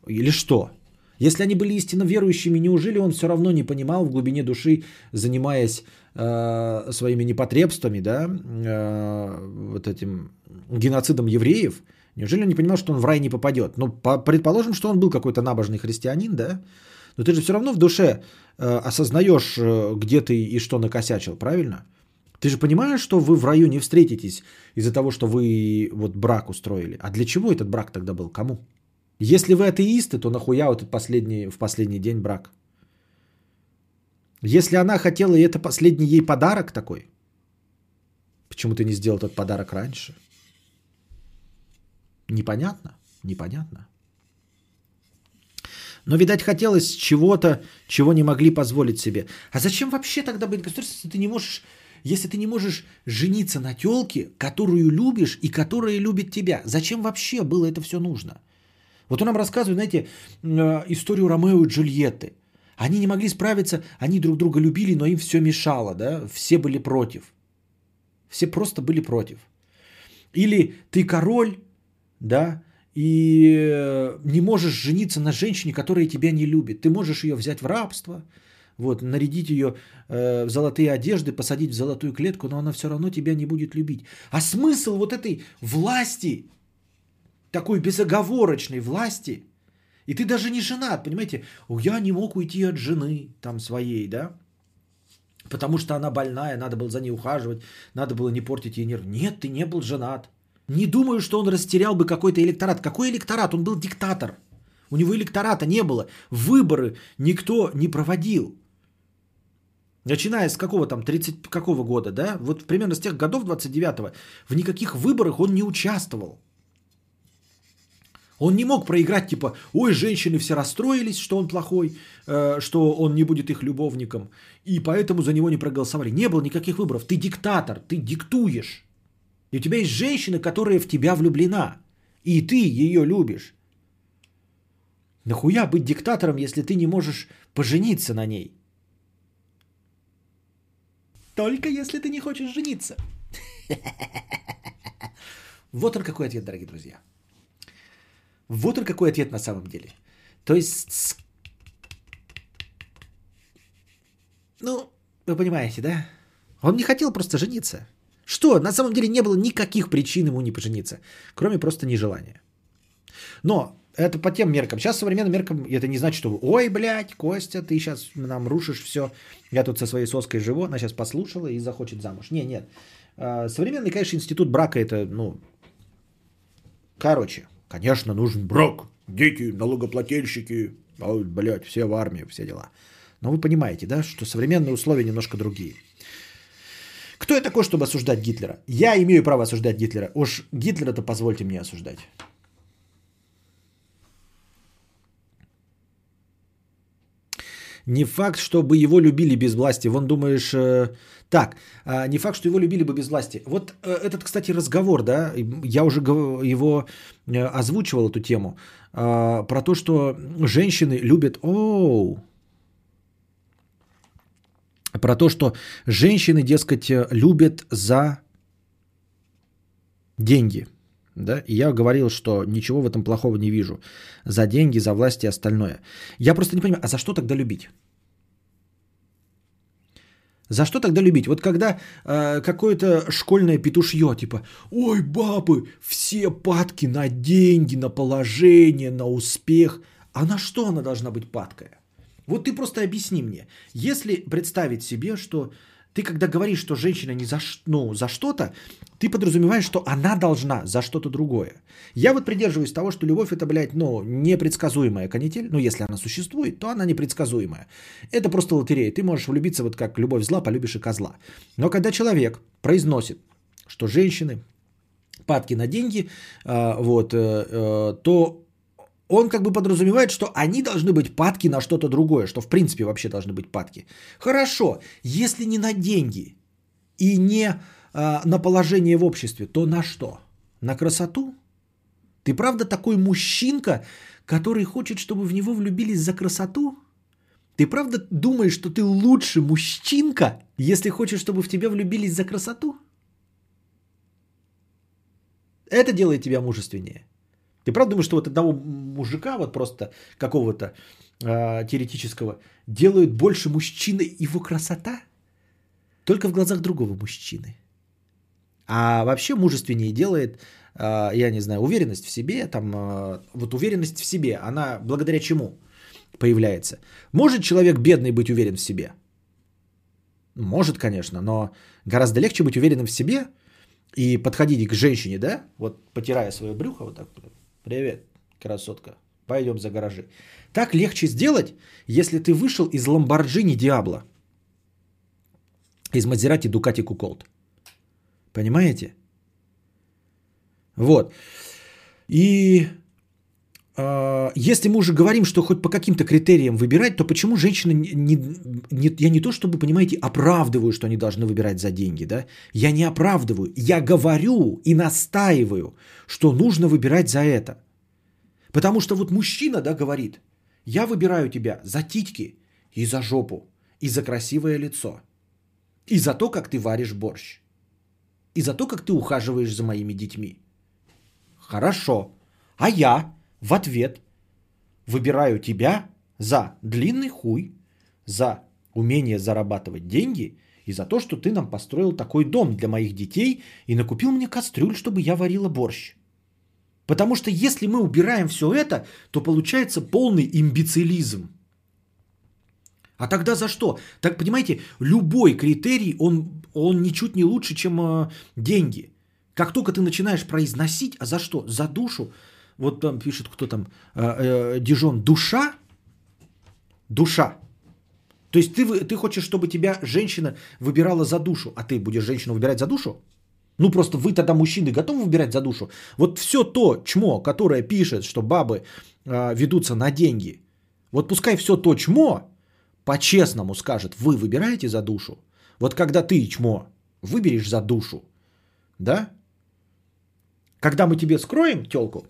или что? Если они были истинно верующими, неужели он все равно не понимал в глубине души, занимаясь э, своими непотребствами, да, э, вот этим геноцидом евреев, Неужели он не понимал, что он в рай не попадет? Ну, по, предположим, что он был какой-то набожный христианин, да? Но ты же все равно в душе э, осознаешь, э, где ты и что накосячил, правильно? Ты же понимаешь, что вы в раю не встретитесь из-за того, что вы вот брак устроили. А для чего этот брак тогда был? Кому? Если вы атеисты, то нахуя вот этот последний, в последний день брак? Если она хотела, и это последний ей подарок такой, почему ты не сделал этот подарок раньше? Непонятно, непонятно. Но, видать, хотелось чего-то, чего не могли позволить себе. А зачем вообще тогда быть государством, если ты не можешь, если ты не можешь жениться на телке, которую любишь и которая любит тебя? Зачем вообще было это все нужно? Вот он нам рассказывает, знаете, э, историю Ромео и Джульетты. Они не могли справиться, они друг друга любили, но им все мешало, да? Все были против. Все просто были против. Или ты король, да, и э, не можешь жениться на женщине, которая тебя не любит. Ты можешь ее взять в рабство, вот, нарядить ее э, в золотые одежды, посадить в золотую клетку, но она все равно тебя не будет любить. А смысл вот этой власти, такой безоговорочной власти, и ты даже не женат, понимаете, я не мог уйти от жены там своей, да, потому что она больная, надо было за ней ухаживать, надо было не портить ей нервы. Нет, ты не был женат. Не думаю, что он растерял бы какой-то электорат. Какой электорат? Он был диктатор. У него электората не было. Выборы никто не проводил. Начиная с какого там, 30 какого года, да? Вот примерно с тех годов 29-го в никаких выборах он не участвовал. Он не мог проиграть, типа, ой, женщины все расстроились, что он плохой, э, что он не будет их любовником, и поэтому за него не проголосовали. Не было никаких выборов. Ты диктатор, ты диктуешь. И у тебя есть женщина, которая в тебя влюблена. И ты ее любишь. Нахуя быть диктатором, если ты не можешь пожениться на ней? Только если ты не хочешь жениться. Вот он какой ответ, дорогие друзья. Вот он какой ответ на самом деле. То есть, ну, вы понимаете, да? Он не хотел просто жениться. Что? На самом деле не было никаких причин ему не пожениться, кроме просто нежелания. Но это по тем меркам. Сейчас современным меркам это не значит, что ой, блядь, Костя, ты сейчас нам рушишь все. Я тут со своей соской живу, она сейчас послушала и захочет замуж. Не, нет. А, современный, конечно, институт брака это, ну, короче, конечно, нужен брак. Дети, налогоплательщики, блядь, все в армии, все дела. Но вы понимаете, да, что современные условия немножко другие. Кто я такой, чтобы осуждать Гитлера? Я имею право осуждать Гитлера. Уж Гитлера-то позвольте мне осуждать. Не факт, чтобы его любили без власти. Вон думаешь, э, так, э, не факт, что его любили бы без власти. Вот э, этот, кстати, разговор, да, я уже его э, озвучивал эту тему, э, про то, что женщины любят, оу, про то, что женщины, дескать, любят за деньги. Да? И я говорил, что ничего в этом плохого не вижу. За деньги, за власть и остальное. Я просто не понимаю, а за что тогда любить? За что тогда любить? Вот когда э, какое-то школьное петушье, типа, ой, бабы, все падки на деньги, на положение, на успех. А на что она должна быть падкая? Вот ты просто объясни мне, если представить себе, что ты когда говоришь, что женщина не за, ну, за что-то, ты подразумеваешь, что она должна за что-то другое. Я вот придерживаюсь того, что любовь это, блядь, ну, непредсказуемая канитель. Ну, если она существует, то она непредсказуемая. Это просто лотерея. Ты можешь влюбиться вот как любовь зла, полюбишь и козла. Но когда человек произносит, что женщины падки на деньги, а, вот, э, э, то он как бы подразумевает, что они должны быть падки на что-то другое, что в принципе вообще должны быть падки. Хорошо, если не на деньги и не а, на положение в обществе, то на что? На красоту? Ты правда такой мужчинка, который хочет, чтобы в него влюбились за красоту? Ты правда думаешь, что ты лучше мужчинка, если хочешь, чтобы в тебя влюбились за красоту? Это делает тебя мужественнее. Ты правда думаешь, что вот одного мужика, вот просто какого-то э, теоретического, делают больше мужчины его красота? Только в глазах другого мужчины. А вообще мужественнее делает, э, я не знаю, уверенность в себе, там, э, вот уверенность в себе, она благодаря чему появляется? Может человек бедный быть уверен в себе? Может, конечно, но гораздо легче быть уверенным в себе и подходить к женщине, да, вот потирая свое брюхо, вот так, Привет, красотка. Пойдем за гаражи. Так легче сделать, если ты вышел из Ламборджини Диабло. Из Мазерати Дукати Куколт. Понимаете? Вот. И если мы уже говорим, что хоть по каким-то критериям выбирать, то почему женщины не, не, я не то чтобы, понимаете, оправдываю, что они должны выбирать за деньги, да? Я не оправдываю, я говорю и настаиваю, что нужно выбирать за это. Потому что вот мужчина, да, говорит, я выбираю тебя за титьки и за жопу, и за красивое лицо, и за то, как ты варишь борщ, и за то, как ты ухаживаешь за моими детьми. Хорошо. А я в ответ выбираю тебя за длинный хуй, за умение зарабатывать деньги и за то, что ты нам построил такой дом для моих детей и накупил мне кастрюль, чтобы я варила борщ. Потому что если мы убираем все это, то получается полный имбецилизм. А тогда за что? Так понимаете, любой критерий, он, он ничуть не лучше, чем э, деньги. Как только ты начинаешь произносить, а за что? За душу. Вот там пишет кто там, э, э, Дижон, душа? Душа. То есть ты, ты хочешь, чтобы тебя женщина выбирала за душу, а ты будешь женщину выбирать за душу? Ну просто вы тогда, мужчины, готовы выбирать за душу? Вот все то чмо, которое пишет, что бабы э, ведутся на деньги, вот пускай все то чмо по-честному скажет, вы выбираете за душу? Вот когда ты, чмо, выберешь за душу, да? Когда мы тебе скроем телку,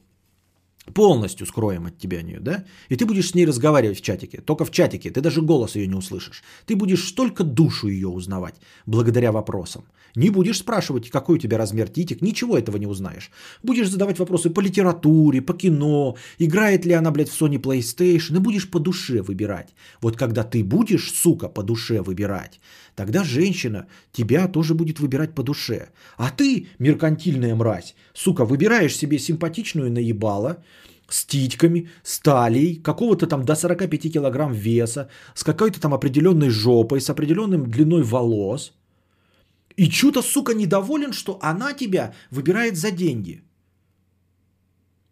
полностью скроем от тебя нее, да? И ты будешь с ней разговаривать в чатике. Только в чатике. Ты даже голос ее не услышишь. Ты будешь только душу ее узнавать благодаря вопросам. Не будешь спрашивать, какой у тебя размер титик. Ничего этого не узнаешь. Будешь задавать вопросы по литературе, по кино. Играет ли она, блядь, в Sony PlayStation. И будешь по душе выбирать. Вот когда ты будешь, сука, по душе выбирать, тогда женщина тебя тоже будет выбирать по душе. А ты, меркантильная мразь, сука, выбираешь себе симпатичную наебала, с титьками, с талией, какого-то там до 45 килограмм веса, с какой-то там определенной жопой, с определенным длиной волос. И чё-то, сука, недоволен, что она тебя выбирает за деньги.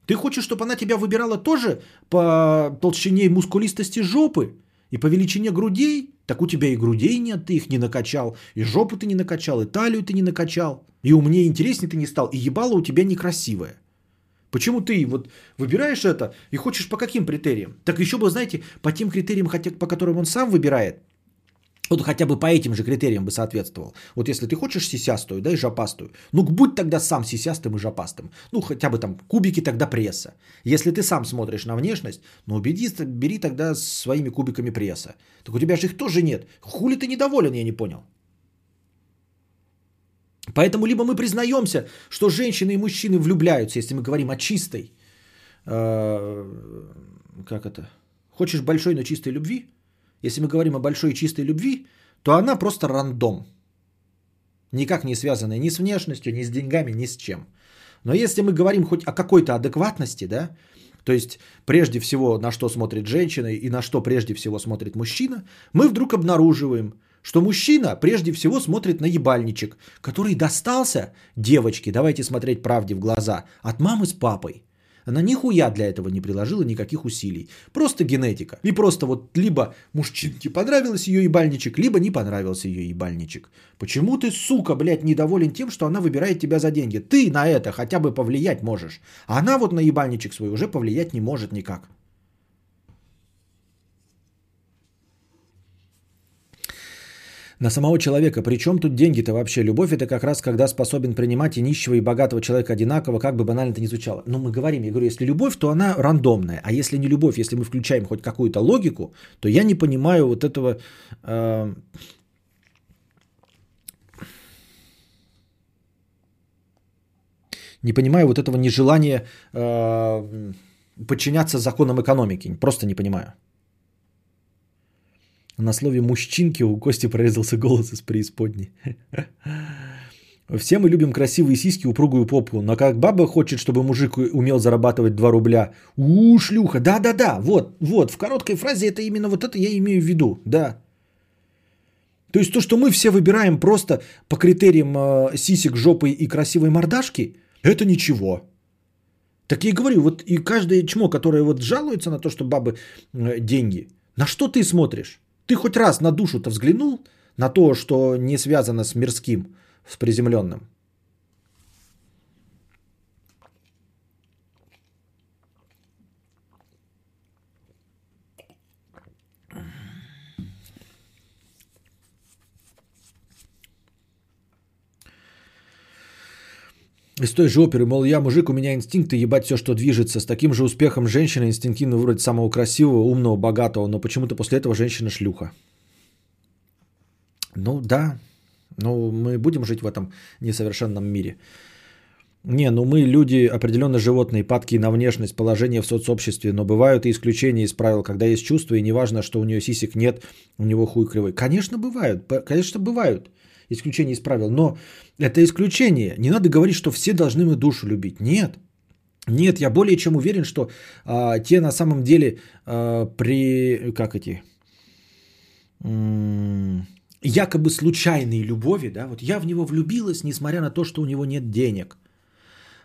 Ты хочешь, чтобы она тебя выбирала тоже по толщине и мускулистости жопы и по величине грудей? Так у тебя и грудей нет, ты их не накачал, и жопу ты не накачал, и талию ты не накачал, и умнее и интереснее ты не стал, и ебало у тебя некрасивое. Почему ты вот выбираешь это и хочешь по каким критериям? Так еще бы, знаете, по тем критериям, хотя, по которым он сам выбирает, вот хотя бы по этим же критериям бы соответствовал. Вот если ты хочешь сисястую, да, и жопастую, ну будь тогда сам сисястым и жопастым. Ну хотя бы там кубики тогда пресса. Если ты сам смотришь на внешность, ну убеди, бери тогда своими кубиками пресса. Так у тебя же их тоже нет. Хули ты недоволен, я не понял. Поэтому либо мы признаемся, что женщины и мужчины влюбляются, если мы говорим о чистой, э, как это, хочешь большой, но чистой любви, если мы говорим о большой чистой любви, то она просто рандом. Никак не связанная ни с внешностью, ни с деньгами, ни с чем. Но если мы говорим хоть о какой-то адекватности, да, то есть прежде всего на что смотрит женщина и на что прежде всего смотрит мужчина, мы вдруг обнаруживаем, что мужчина прежде всего смотрит на ебальничек, который достался девочке, давайте смотреть правде в глаза, от мамы с папой. Она нихуя для этого не приложила никаких усилий. Просто генетика. И просто вот либо мужчинке понравился ее ебальничек, либо не понравился ее ебальничек. Почему ты, сука, блядь, недоволен тем, что она выбирает тебя за деньги? Ты на это хотя бы повлиять можешь. А она вот на ебальничек свой уже повлиять не может никак. На самого человека. Причем тут деньги-то вообще? Любовь это как раз когда способен принимать и нищего, и богатого человека одинаково, как бы банально это ни звучало. Но мы говорим, я говорю, если любовь, то она рандомная. А если не любовь, если мы включаем хоть какую-то логику, то я не понимаю вот этого... Э, не понимаю вот этого нежелания э, подчиняться законам экономики. Просто не понимаю. На слове «мужчинки» у Кости прорезался голос из преисподней. Все мы любим красивые сиськи, упругую попу, но как баба хочет, чтобы мужик умел зарабатывать 2 рубля. У, шлюха, да-да-да, вот, вот, в короткой фразе это именно вот это я имею в виду, да. То есть то, что мы все выбираем просто по критериям э, сисек, жопы и красивой мордашки, это ничего. Так я и говорю, вот и каждое чмо, которое вот жалуется на то, что бабы э, деньги, на что ты смотришь? Ты хоть раз на душу-то взглянул на то, что не связано с мирским, с приземленным? Из той же оперы, мол, я мужик, у меня инстинкты ебать все, что движется. С таким же успехом женщина инстинктивно выбрать самого красивого, умного, богатого, но почему-то после этого женщина шлюха. Ну да, ну мы будем жить в этом несовершенном мире. Не, ну мы люди определенно животные, падки на внешность, положение в соцобществе, но бывают и исключения из правил, когда есть чувства, и неважно, что у нее сисек нет, у него хуй кривой. Конечно, бывают, конечно, бывают исключения из правил, но это исключение. Не надо говорить, что все должны мы душу любить. Нет. Нет, я более чем уверен, что а, те на самом деле а, при... Как эти? Якобы случайные любови, да, вот я в него влюбилась, несмотря на то, что у него нет денег.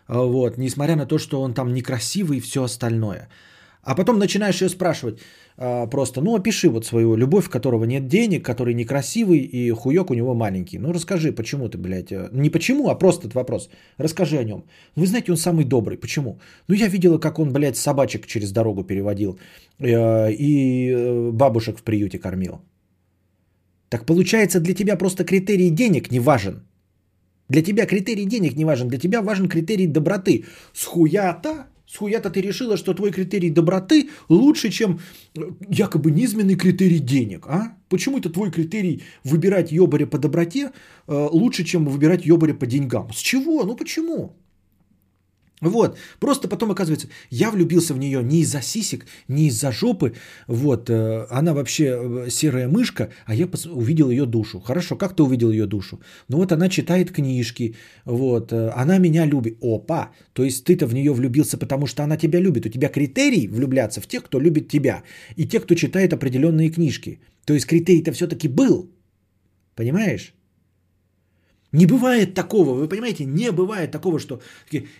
А, Вот, несмотря на то, что он там некрасивый и все остальное. А потом начинаешь ее спрашивать просто, ну опиши вот свою любовь, которого нет денег, который некрасивый и хуёк у него маленький. Ну расскажи, почему ты, блядь, э, не почему, а просто этот вопрос. Расскажи о нем. Вы знаете, он самый добрый. Почему? Ну я видела, как он, блядь, собачек через дорогу переводил э, и э, бабушек в приюте кормил. Так получается, для тебя просто критерий денег не важен. Для тебя критерий денег не важен, для тебя важен критерий доброты. С хуята, с хуята ты решила, что твой критерий доброты лучше, чем э, якобы низменный критерий денег, а? Почему это твой критерий выбирать ёбаря по доброте э, лучше, чем выбирать ёбаря по деньгам? С чего? Ну почему? Вот, просто потом оказывается, я влюбился в нее не из-за сисек, не из-за жопы, вот, э, она вообще э, серая мышка, а я увидел ее душу. Хорошо, как ты увидел ее душу? Ну вот она читает книжки, вот, э, она меня любит. Опа, то есть ты-то в нее влюбился, потому что она тебя любит. У тебя критерий влюбляться в тех, кто любит тебя, и тех, кто читает определенные книжки. То есть критерий-то все-таки был, понимаешь? Не бывает такого, вы понимаете, не бывает такого, что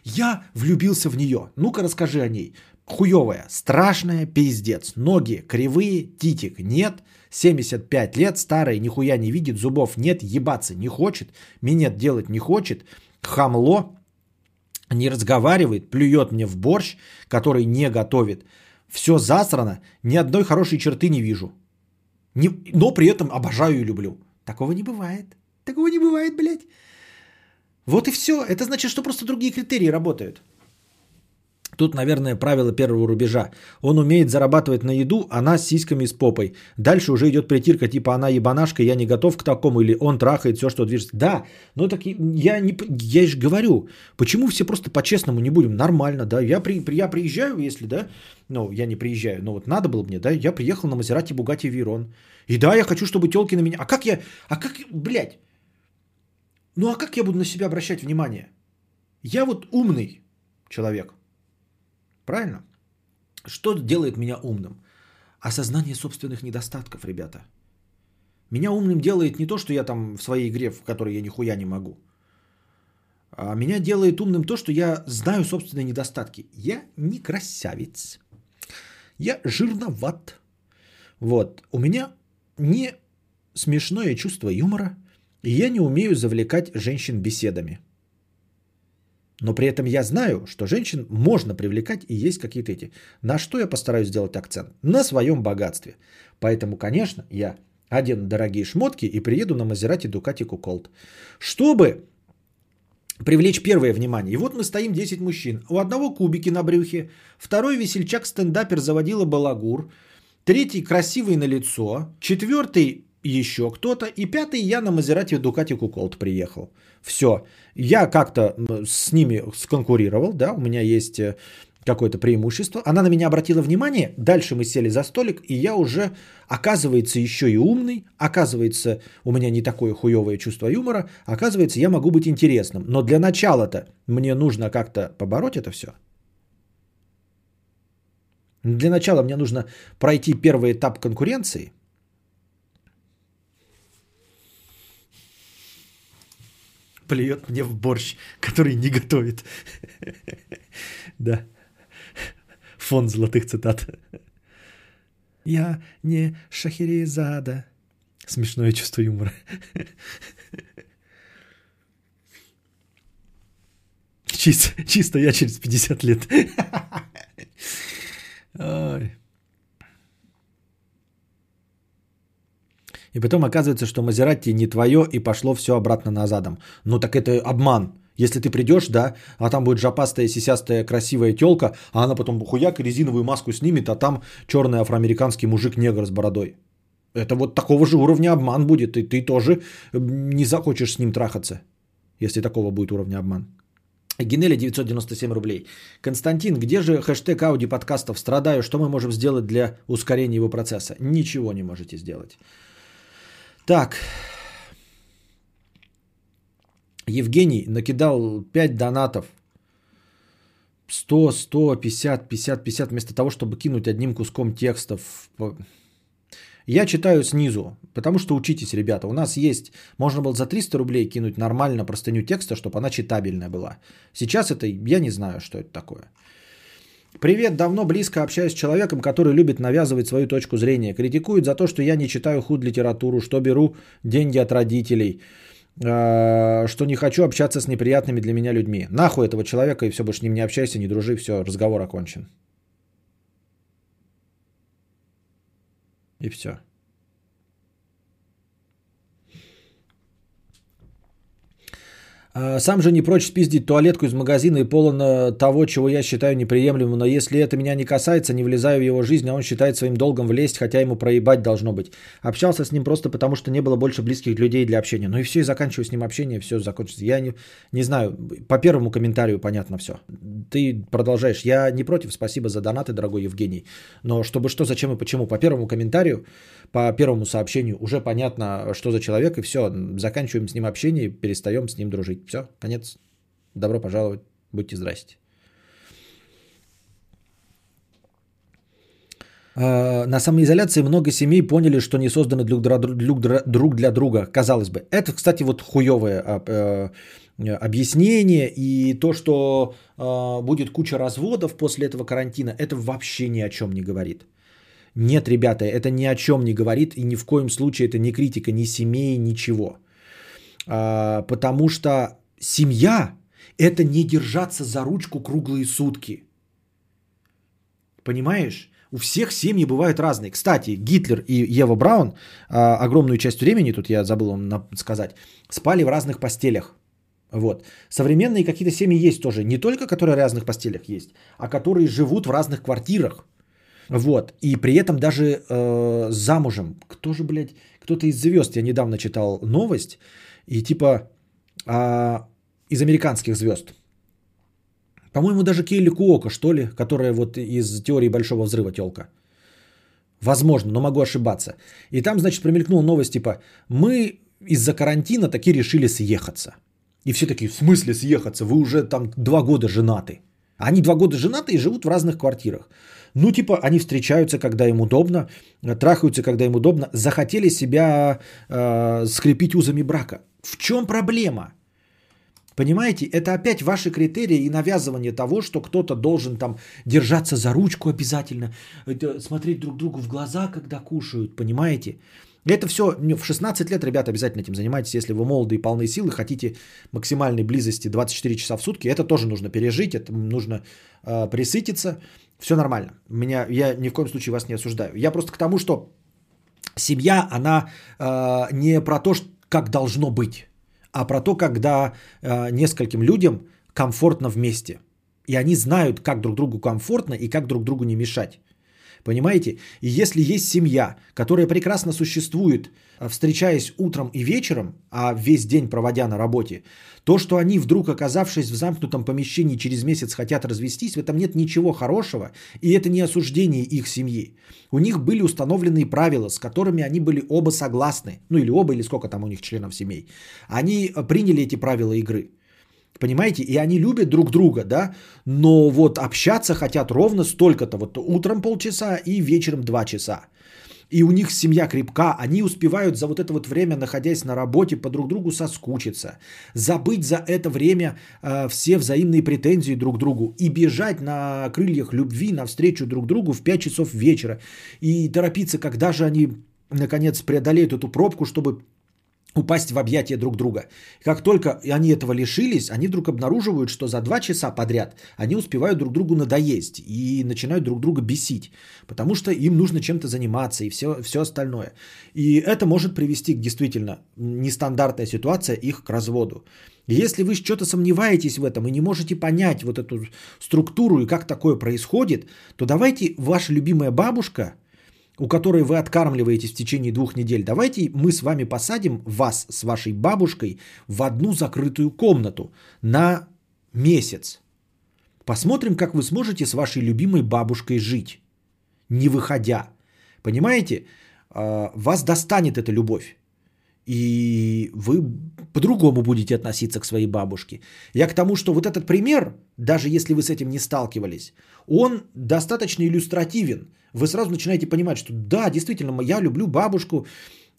я влюбился в нее. Ну-ка расскажи о ней. Хуевая, страшная, пиздец. Ноги кривые, титик нет. 75 лет, старая, нихуя не видит, зубов нет, ебаться не хочет, минет делать не хочет, хамло, не разговаривает, плюет мне в борщ, который не готовит. Все засрано, ни одной хорошей черты не вижу. Не- но при этом обожаю и люблю. Такого не бывает. Такого не бывает, блядь. Вот и все. Это значит, что просто другие критерии работают. Тут, наверное, правило первого рубежа. Он умеет зарабатывать на еду, она с сиськами с попой. Дальше уже идет притирка, типа она ебанашка, я не готов к такому, или он трахает все, что движется. Да, но так и- я, не, я же говорю, почему все просто по-честному не будем? Нормально, да. Я, при- я приезжаю, если, да, ну, я не приезжаю, но вот надо было мне, да, я приехал на Мазерати Бугати Вирон. И да, я хочу, чтобы телки на меня... А как я... А как... Блядь. Ну, а как я буду на себя обращать внимание? Я вот умный человек. Правильно? Что делает меня умным? Осознание собственных недостатков, ребята. Меня умным делает не то, что я там в своей игре, в которой я нихуя не могу. А меня делает умным то, что я знаю собственные недостатки. Я не красавец. Я жирноват. Вот. У меня не смешное чувство юмора. И я не умею завлекать женщин беседами. Но при этом я знаю, что женщин можно привлекать и есть какие-то эти. На что я постараюсь сделать акцент? На своем богатстве. Поэтому, конечно, я одену дорогие шмотки и приеду на Мазерати Дукати Куколт. Чтобы привлечь первое внимание. И вот мы стоим 10 мужчин. У одного кубики на брюхе, второй весельчак-стендапер заводила балагур, третий красивый на лицо, четвертый еще кто-то, и пятый я на Мазерати Дукати Куколт приехал. Все. Я как-то с ними сконкурировал, да, у меня есть э, какое-то преимущество. Она на меня обратила внимание, дальше мы сели за столик, и я уже, оказывается, еще и умный, оказывается, у меня не такое хуевое чувство юмора, оказывается, я могу быть интересным. Но для начала-то мне нужно как-то побороть это все. Для начала мне нужно пройти первый этап конкуренции. Плюет мне в борщ, который не готовит. Да. Фон золотых цитат. Я не Шахерезада. Смешное чувство юмора. Чисто, чисто я через 50 лет. Ой. И потом оказывается, что Мазерати не твое и пошло все обратно назадом. Ну так это обман. Если ты придешь, да, а там будет жопастая, сисястая, красивая телка, а она потом хуяк резиновую маску снимет, а там черный афроамериканский мужик-негр с бородой. Это вот такого же уровня обман будет, и ты тоже не захочешь с ним трахаться, если такого будет уровня обман. Генели 997 рублей. Константин, где же хэштег ауди подкастов «Страдаю»? Что мы можем сделать для ускорения его процесса? Ничего не можете сделать. Так. Евгений накидал 5 донатов. 100, 100, 50, 50, 50, вместо того, чтобы кинуть одним куском текстов. Я читаю снизу, потому что учитесь, ребята. У нас есть, можно было за 300 рублей кинуть нормально простыню текста, чтобы она читабельная была. Сейчас это, я не знаю, что это такое. Привет, давно близко общаюсь с человеком, который любит навязывать свою точку зрения. Критикует за то, что я не читаю худ литературу, что беру деньги от родителей, а, что не хочу общаться с неприятными для меня людьми. Нахуй этого человека и все, больше с ним не общайся, не дружи, все, разговор окончен. И все. Сам же не прочь спиздить туалетку из магазина и полон э, того, чего я считаю неприемлемым, но если это меня не касается, не влезаю в его жизнь, а он считает своим долгом влезть, хотя ему проебать должно быть. Общался с ним просто потому, что не было больше близких людей для общения. Ну и все, и заканчиваю с ним общение, все закончится. Я не, не знаю, по первому комментарию понятно все. Ты продолжаешь. Я не против, спасибо за донаты, дорогой Евгений. Но чтобы что, зачем и почему. По первому комментарию, по первому сообщению уже понятно, что за человек, и все, заканчиваем с ним общение, перестаем с ним дружить. Все, конец. Добро пожаловать. Будьте здрасте. А, на самоизоляции много семей поняли, что не созданы друг, для друга, казалось бы. Это, кстати, вот хуевое а, э, объяснение и то, что а, будет куча разводов после этого карантина, это вообще ни о чем не говорит. Нет, ребята, это ни о чем не говорит и ни в коем случае это не критика ни семей, ничего. Потому что Семья – это не держаться за ручку круглые сутки. Понимаешь? У всех семьи бывают разные. Кстати, Гитлер и Ева Браун а, огромную часть времени, тут я забыл вам сказать, спали в разных постелях. Вот. Современные какие-то семьи есть тоже. Не только которые в разных постелях есть, а которые живут в разных квартирах. Вот. И при этом даже э, замужем. Кто же, блядь, кто-то из звезд, я недавно читал новость, и типа а, из американских звезд. По-моему, даже Кейли Куока, что ли, которая вот из теории большого взрыва телка. Возможно, но могу ошибаться. И там, значит, промелькнула новость типа, мы из-за карантина таки решили съехаться. И все такие, в смысле съехаться? Вы уже там два года женаты. Они два года женаты и живут в разных квартирах. Ну, типа, они встречаются, когда им удобно, трахаются, когда им удобно, захотели себя э, скрепить узами брака. В чем проблема? Понимаете, это опять ваши критерии и навязывание того, что кто-то должен там держаться за ручку обязательно, смотреть друг другу в глаза, когда кушают, понимаете? Это все в 16 лет, ребята, обязательно этим занимайтесь, если вы молоды и полны силы, хотите максимальной близости 24 часа в сутки, это тоже нужно пережить, это нужно э, присытиться, все нормально. Меня, я ни в коем случае вас не осуждаю. Я просто к тому, что семья, она э, не про то, как должно быть а про то, когда э, нескольким людям комфортно вместе. И они знают, как друг другу комфортно и как друг другу не мешать. Понимаете? И если есть семья, которая прекрасно существует, встречаясь утром и вечером, а весь день проводя на работе, то, что они вдруг, оказавшись в замкнутом помещении, через месяц хотят развестись, в этом нет ничего хорошего, и это не осуждение их семьи. У них были установленные правила, с которыми они были оба согласны, ну или оба, или сколько там у них членов семей. Они э, приняли эти правила игры. Понимаете? И они любят друг друга, да, но вот общаться хотят ровно столько-то. Вот утром полчаса и вечером два часа. И у них семья крепка, они успевают за вот это вот время, находясь на работе, по друг другу соскучиться, забыть за это время э, все взаимные претензии друг другу и бежать на крыльях любви навстречу друг другу в 5 часов вечера и торопиться, когда же они наконец преодолеют эту пробку, чтобы упасть в объятия друг друга. Как только они этого лишились, они вдруг обнаруживают, что за два часа подряд они успевают друг другу надоесть и начинают друг друга бесить, потому что им нужно чем-то заниматься и все, все остальное. И это может привести к действительно нестандартная ситуация их к разводу. Если вы что-то сомневаетесь в этом и не можете понять вот эту структуру и как такое происходит, то давайте ваша любимая бабушка – у которой вы откармливаетесь в течение двух недель, давайте мы с вами посадим вас с вашей бабушкой в одну закрытую комнату на месяц. Посмотрим, как вы сможете с вашей любимой бабушкой жить, не выходя. Понимаете, А, вас достанет эта любовь. И вы по-другому будете относиться к своей бабушке. Я к тому, что вот этот пример, даже если вы с этим не сталкивались, он достаточно иллюстративен. Вы сразу начинаете понимать, что да, действительно, я люблю бабушку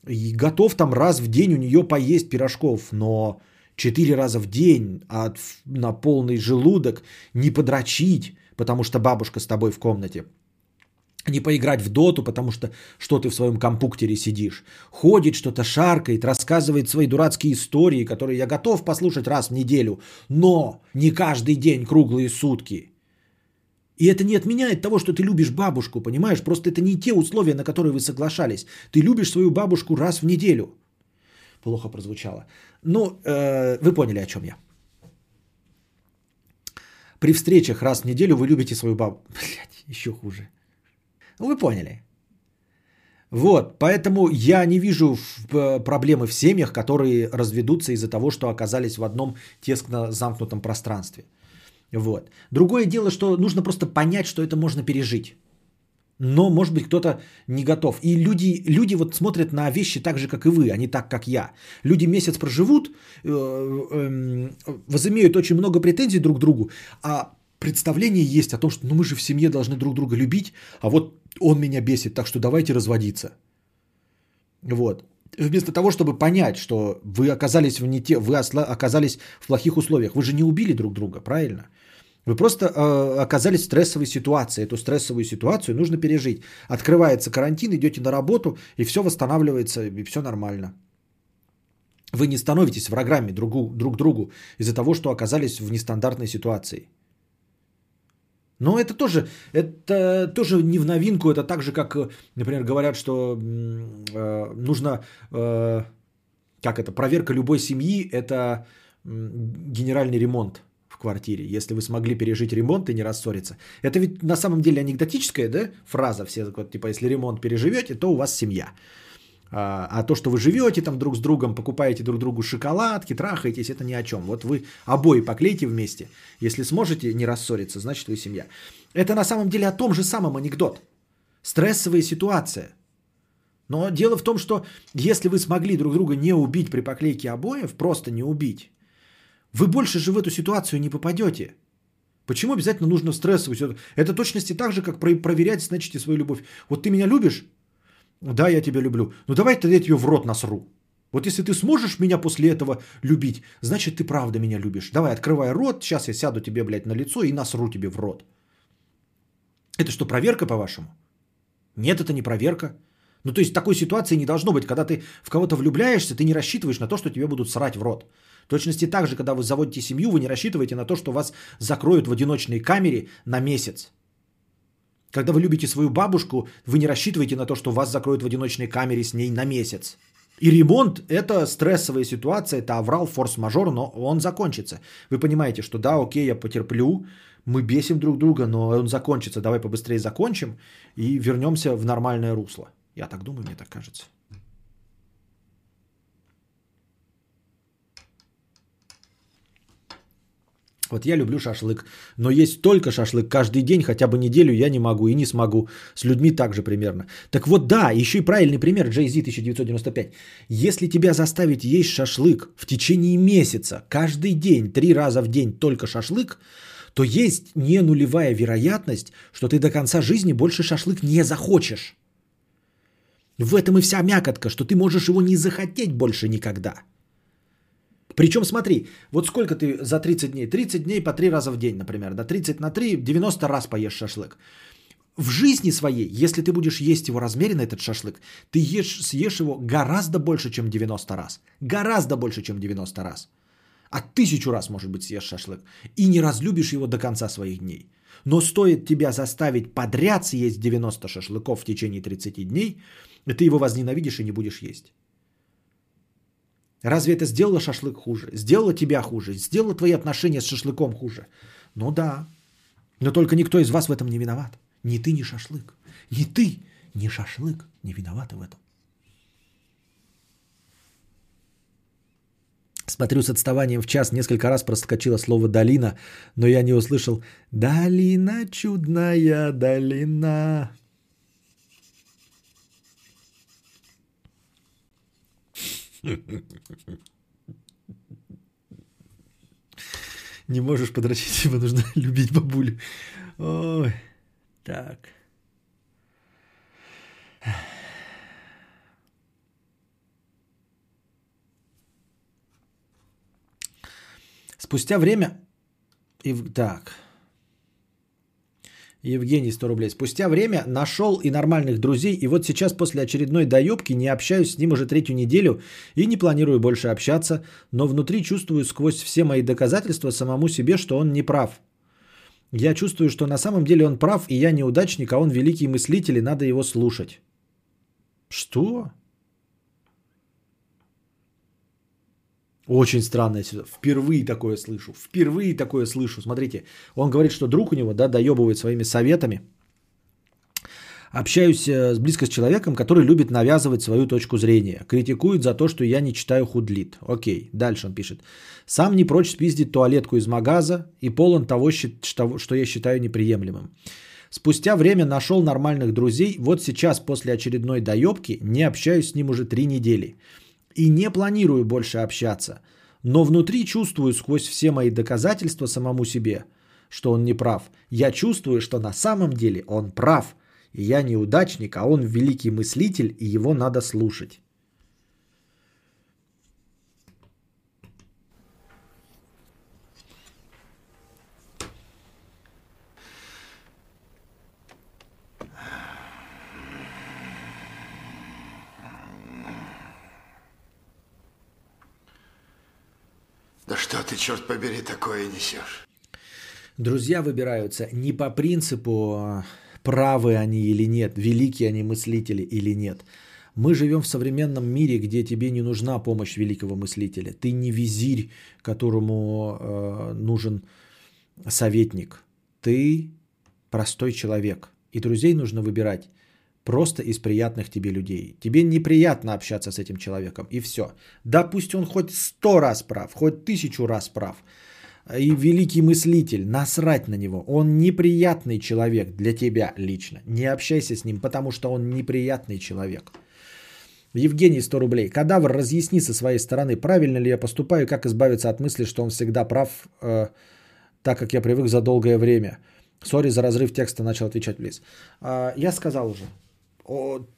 и готов там раз в день у нее поесть пирожков, но четыре раза в день от, на полный желудок не подрочить, потому что бабушка с тобой в комнате – не поиграть в доту, потому что что ты в своем компуктере сидишь. Ходит что-то, шаркает, рассказывает свои дурацкие истории, которые я готов послушать раз в неделю, но не каждый день, круглые сутки. И это не отменяет того, что ты любишь бабушку, понимаешь? Просто это не те условия, на которые вы соглашались. Ты любишь свою бабушку раз в неделю. Плохо прозвучало. Ну, э, вы поняли, о чем я. При встречах раз в неделю вы любите свою бабушку. Блять, еще хуже. Ну, вы поняли. Вот, поэтому я не вижу проблемы в семьях, которые разведутся из-за того, что оказались в одном тесно замкнутом пространстве. Вот. Другое дело, что нужно просто понять, что это можно пережить. Но, может быть, кто-то не готов. И люди, люди вот смотрят на вещи так же, как и вы, а не так, как я. Люди месяц проживут, э, э, возымеют очень много претензий друг к другу, а представление есть о том, что ну, мы же в семье должны друг друга любить, а вот он меня бесит, так что давайте разводиться. Вот. Вместо того, чтобы понять, что вы оказались в не те, вы оказались в плохих условиях, вы же не убили друг друга, правильно? Вы просто э, оказались в стрессовой ситуации. Эту стрессовую ситуацию нужно пережить. Открывается карантин, идете на работу, и все восстанавливается, и все нормально. Вы не становитесь врагами другу, друг другу из-за того, что оказались в нестандартной ситуации. Но это тоже, это тоже не в новинку, это так же, как, например, говорят, что э, нужно, э, как это, проверка любой семьи, это генеральный ремонт в квартире, если вы смогли пережить ремонт и не рассориться. Это ведь на самом деле анекдотическая да, фраза, все, вот, типа, если ремонт переживете, то у вас семья. А, а то, что вы живете там друг с другом, покупаете друг другу шоколадки, трахаетесь, это ни о чем. Вот вы обои поклейте вместе. Если сможете не рассориться, значит вы семья. Это на самом деле о том же самом анекдот. Стрессовая ситуация. Но дело в том, что если вы смогли друг друга не убить при поклейке обоев, просто не убить, вы больше же в эту ситуацию не попадете. Почему обязательно нужно стрессовую ситуацию? Это точности так же, как проверять, значит, свою любовь. Вот ты меня любишь? Да, я тебя люблю. Ну давай тогда я тебе в рот насру. Вот если ты сможешь меня после этого любить, значит ты правда меня любишь. Давай, открывай рот, сейчас я сяду тебе, блядь, на лицо и насру тебе в рот. Это что, проверка, по-вашему? Нет, это не проверка. Ну, то есть такой ситуации не должно быть. Когда ты в кого-то влюбляешься, ты не рассчитываешь на то, что тебе будут срать в рот. В точности так же, когда вы заводите семью, вы не рассчитываете на то, что вас закроют в одиночной камере на месяц. Когда вы любите свою бабушку, вы не рассчитываете на то, что вас закроют в одиночной камере с ней на месяц. И ремонт – это стрессовая ситуация, это аврал, форс-мажор, но он закончится. Вы понимаете, что да, окей, я потерплю, мы бесим друг друга, но он закончится. Давай побыстрее закончим и вернемся в нормальное русло. Я так думаю, мне так кажется. Вот я люблю шашлык, но есть только шашлык каждый день, хотя бы неделю я не могу и не смогу. С людьми также примерно. Так вот да, еще и правильный пример Jay-Z 1995. Если тебя заставить есть шашлык в течение месяца, каждый день, три раза в день только шашлык, то есть не нулевая вероятность, что ты до конца жизни больше шашлык не захочешь. В этом и вся мякотка, что ты можешь его не захотеть больше никогда – причем смотри, вот сколько ты за 30 дней? 30 дней по 3 раза в день, например. Да 30 на 3, 90 раз поешь шашлык. В жизни своей, если ты будешь есть его размеренно, этот шашлык, ты ешь, съешь его гораздо больше, чем 90 раз. Гораздо больше, чем 90 раз. А тысячу раз, может быть, съешь шашлык. И не разлюбишь его до конца своих дней. Но стоит тебя заставить подряд съесть 90 шашлыков в течение 30 дней, ты его возненавидишь и не будешь есть. Разве это сделало шашлык хуже? Сделало тебя хуже? Сделало твои отношения с шашлыком хуже? Ну да. Но только никто из вас в этом не виноват. Ни ты, ни шашлык. Ни ты, ни шашлык не виноваты в этом. Смотрю с отставанием в час, несколько раз проскочило слово «долина», но я не услышал «Долина, чудная долина». Не можешь подрочить, его нужно любить бабулю. Ой, так. Спустя время... И... Так. Евгений, 100 рублей. Спустя время нашел и нормальных друзей, и вот сейчас после очередной доебки не общаюсь с ним уже третью неделю и не планирую больше общаться, но внутри чувствую сквозь все мои доказательства самому себе, что он не прав. Я чувствую, что на самом деле он прав, и я неудачник, а он великий мыслитель, и надо его слушать. Что? Очень странная ситуация. Впервые такое слышу. Впервые такое слышу. Смотрите, он говорит, что друг у него, да, доебывает своими советами. Общаюсь э, с близко с человеком, который любит навязывать свою точку зрения. Критикует за то, что я не читаю худлит. Окей, дальше он пишет. Сам не прочь спиздить туалетку из магаза и полон того, что я считаю неприемлемым. Спустя время нашел нормальных друзей. Вот сейчас после очередной доебки не общаюсь с ним уже три недели и не планирую больше общаться, но внутри чувствую сквозь все мои доказательства самому себе, что он не прав. Я чувствую, что на самом деле он прав, и я неудачник, а он великий мыслитель, и его надо слушать. Да что ты, черт побери, такое несешь? Друзья выбираются не по принципу, а, правы они или нет, великие они мыслители или нет. Мы живем в современном мире, где тебе не нужна помощь великого мыслителя. Ты не визирь, которому э, нужен советник. Ты простой человек. И друзей нужно выбирать просто из приятных тебе людей. Тебе неприятно общаться с этим человеком, и все. Да пусть он хоть сто раз прав, хоть тысячу раз прав. И великий мыслитель, насрать на него. Он неприятный человек для тебя лично. Не общайся с ним, потому что он неприятный человек. Евгений, 100 рублей. Кадавр, разъясни со своей стороны, правильно ли я поступаю, как избавиться от мысли, что он всегда прав, э, так как я привык за долгое время. Сори за разрыв текста, начал отвечать Близ. Э, я сказал уже,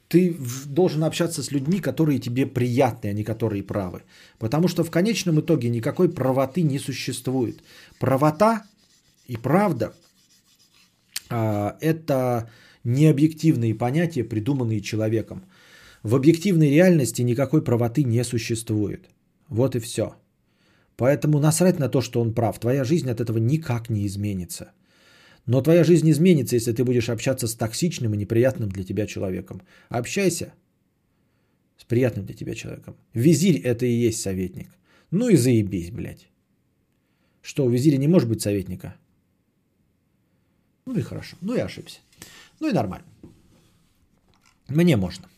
ты должен общаться с людьми, которые тебе приятны, а не которые правы. Потому что в конечном итоге никакой правоты не существует. Правота и правда а, – это необъективные понятия, придуманные человеком. В объективной реальности никакой правоты не существует. Вот и все. Поэтому насрать на то, что он прав. Твоя жизнь от этого никак не изменится. Но твоя жизнь изменится, если ты будешь общаться с токсичным и неприятным для тебя человеком. Общайся с приятным для тебя человеком. Визирь это и есть советник. Ну и заебись, блядь. Что, у визиря не может быть советника? Ну и хорошо. Ну и ошибся. Ну и нормально. Мне можно.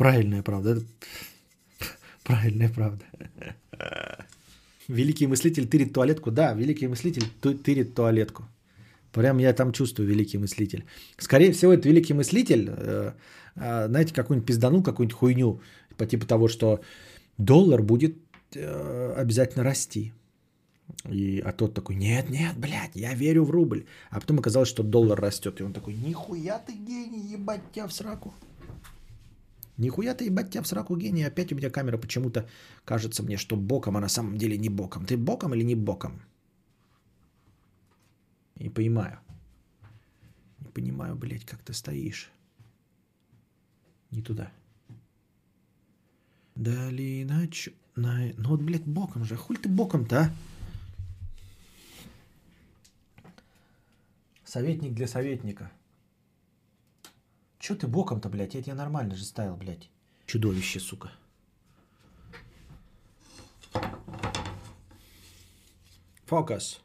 Правильная правда. Правильная правда. Великий мыслитель тырит туалетку. Да, великий мыслитель тырит туалетку. Прям я там чувствую великий мыслитель. Скорее всего, это великий мыслитель, э, э, знаете, какую-нибудь пизданул, какую-нибудь хуйню, по типу того, что доллар будет э, обязательно расти. И, а тот такой, нет, нет, блядь, я верю в рубль. А потом оказалось, что доллар растет. И он такой, нихуя ты гений, ебать тебя в сраку. Нихуя ты, ебать, тебя в сраку гений. Опять у меня камера почему-то кажется мне, что боком, а на самом деле не боком. Ты боком или не боком? Не понимаю. Не понимаю, блядь, как ты стоишь. Не туда. Долина ч... На... Ну вот, блядь, боком же. Хуль ты боком-то, а? Советник для советника. Че ты боком-то, блядь? Я тебя нормально же ставил, блядь. Чудовище, сука. Фокус.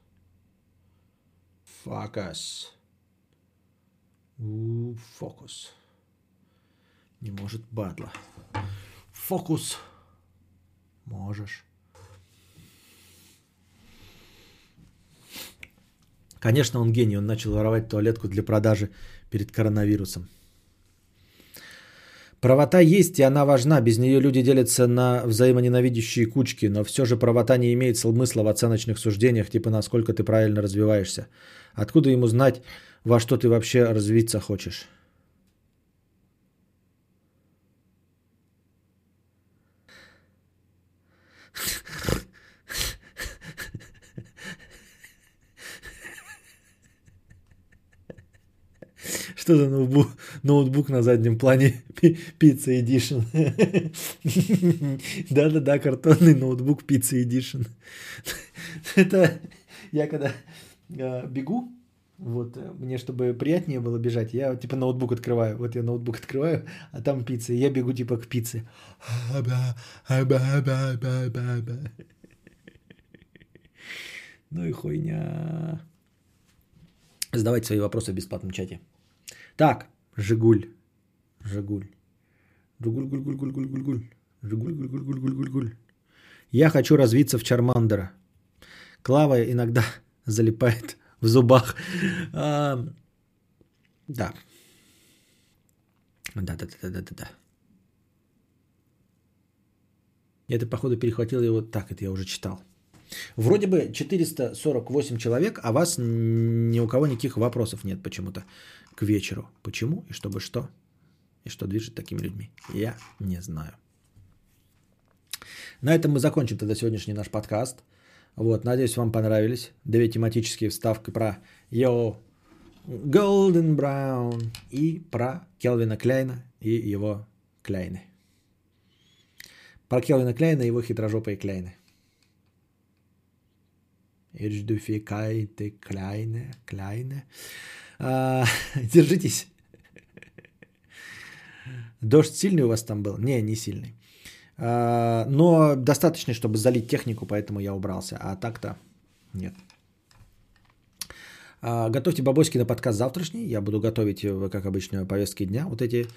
Фокус. У, фокус. Не может бадла. Фокус. Можешь. Конечно, он гений. Он начал воровать туалетку для продажи перед коронавирусом. Правота есть, и она важна. Без нее люди делятся на взаимоненавидящие кучки. Но все же правота не имеет смысла в оценочных суждениях, типа насколько ты правильно развиваешься. Откуда ему знать, во что ты вообще развиться хочешь? Что за ноутбук, ноутбук на заднем плане? Пицца Edition. Да-да-да, картонный ноутбук Пицца Edition. Это я когда э, бегу, вот э, мне, чтобы приятнее было бежать, я типа ноутбук открываю. Вот я ноутбук открываю, а там пицца. Я бегу типа к пицце. Ну и хуйня. Задавайте свои вопросы в бесплатном чате. Так, Жигуль. Жигуль. Жигуль, гуль, гуль, гуль, гуль, гуль, гуль. Жигуль, гуль, гуль, гуль, гуль, гуль, гуль. Я хочу развиться в Чармандера. Клава иногда залипает в зубах. А, да. Да, да, да, да, да, да. Это, походу, перехватил его так, это я уже читал. Вроде бы 448 человек, а вас ни у кого никаких вопросов нет почему-то к вечеру. Почему и чтобы что? И что движет такими людьми? Я не знаю. На этом мы закончим тогда сегодняшний наш подкаст. Вот, надеюсь, вам понравились. Две тематические вставки про Йо Golden Brown и про Келвина Кляйна и его Кляйны. Про Келвина Кляйна и его хитрожопые Кляйны. Ирждуфикайте Кляйне, Кляйне. А, держитесь. Дождь сильный у вас там был? Не, не сильный. А, но достаточно, чтобы залить технику, поэтому я убрался. А так-то нет. А, готовьте бабоськи на подкаст завтрашний. Я буду готовить, как обычно, повестки дня. Вот эти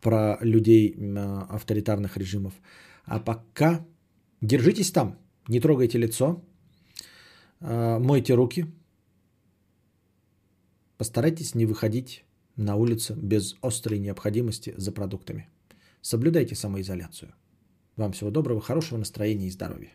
про людей авторитарных режимов. А пока держитесь там. Не трогайте лицо. Мойте руки. Постарайтесь не выходить на улицу без острой необходимости за продуктами. Соблюдайте самоизоляцию. Вам всего доброго, хорошего настроения и здоровья.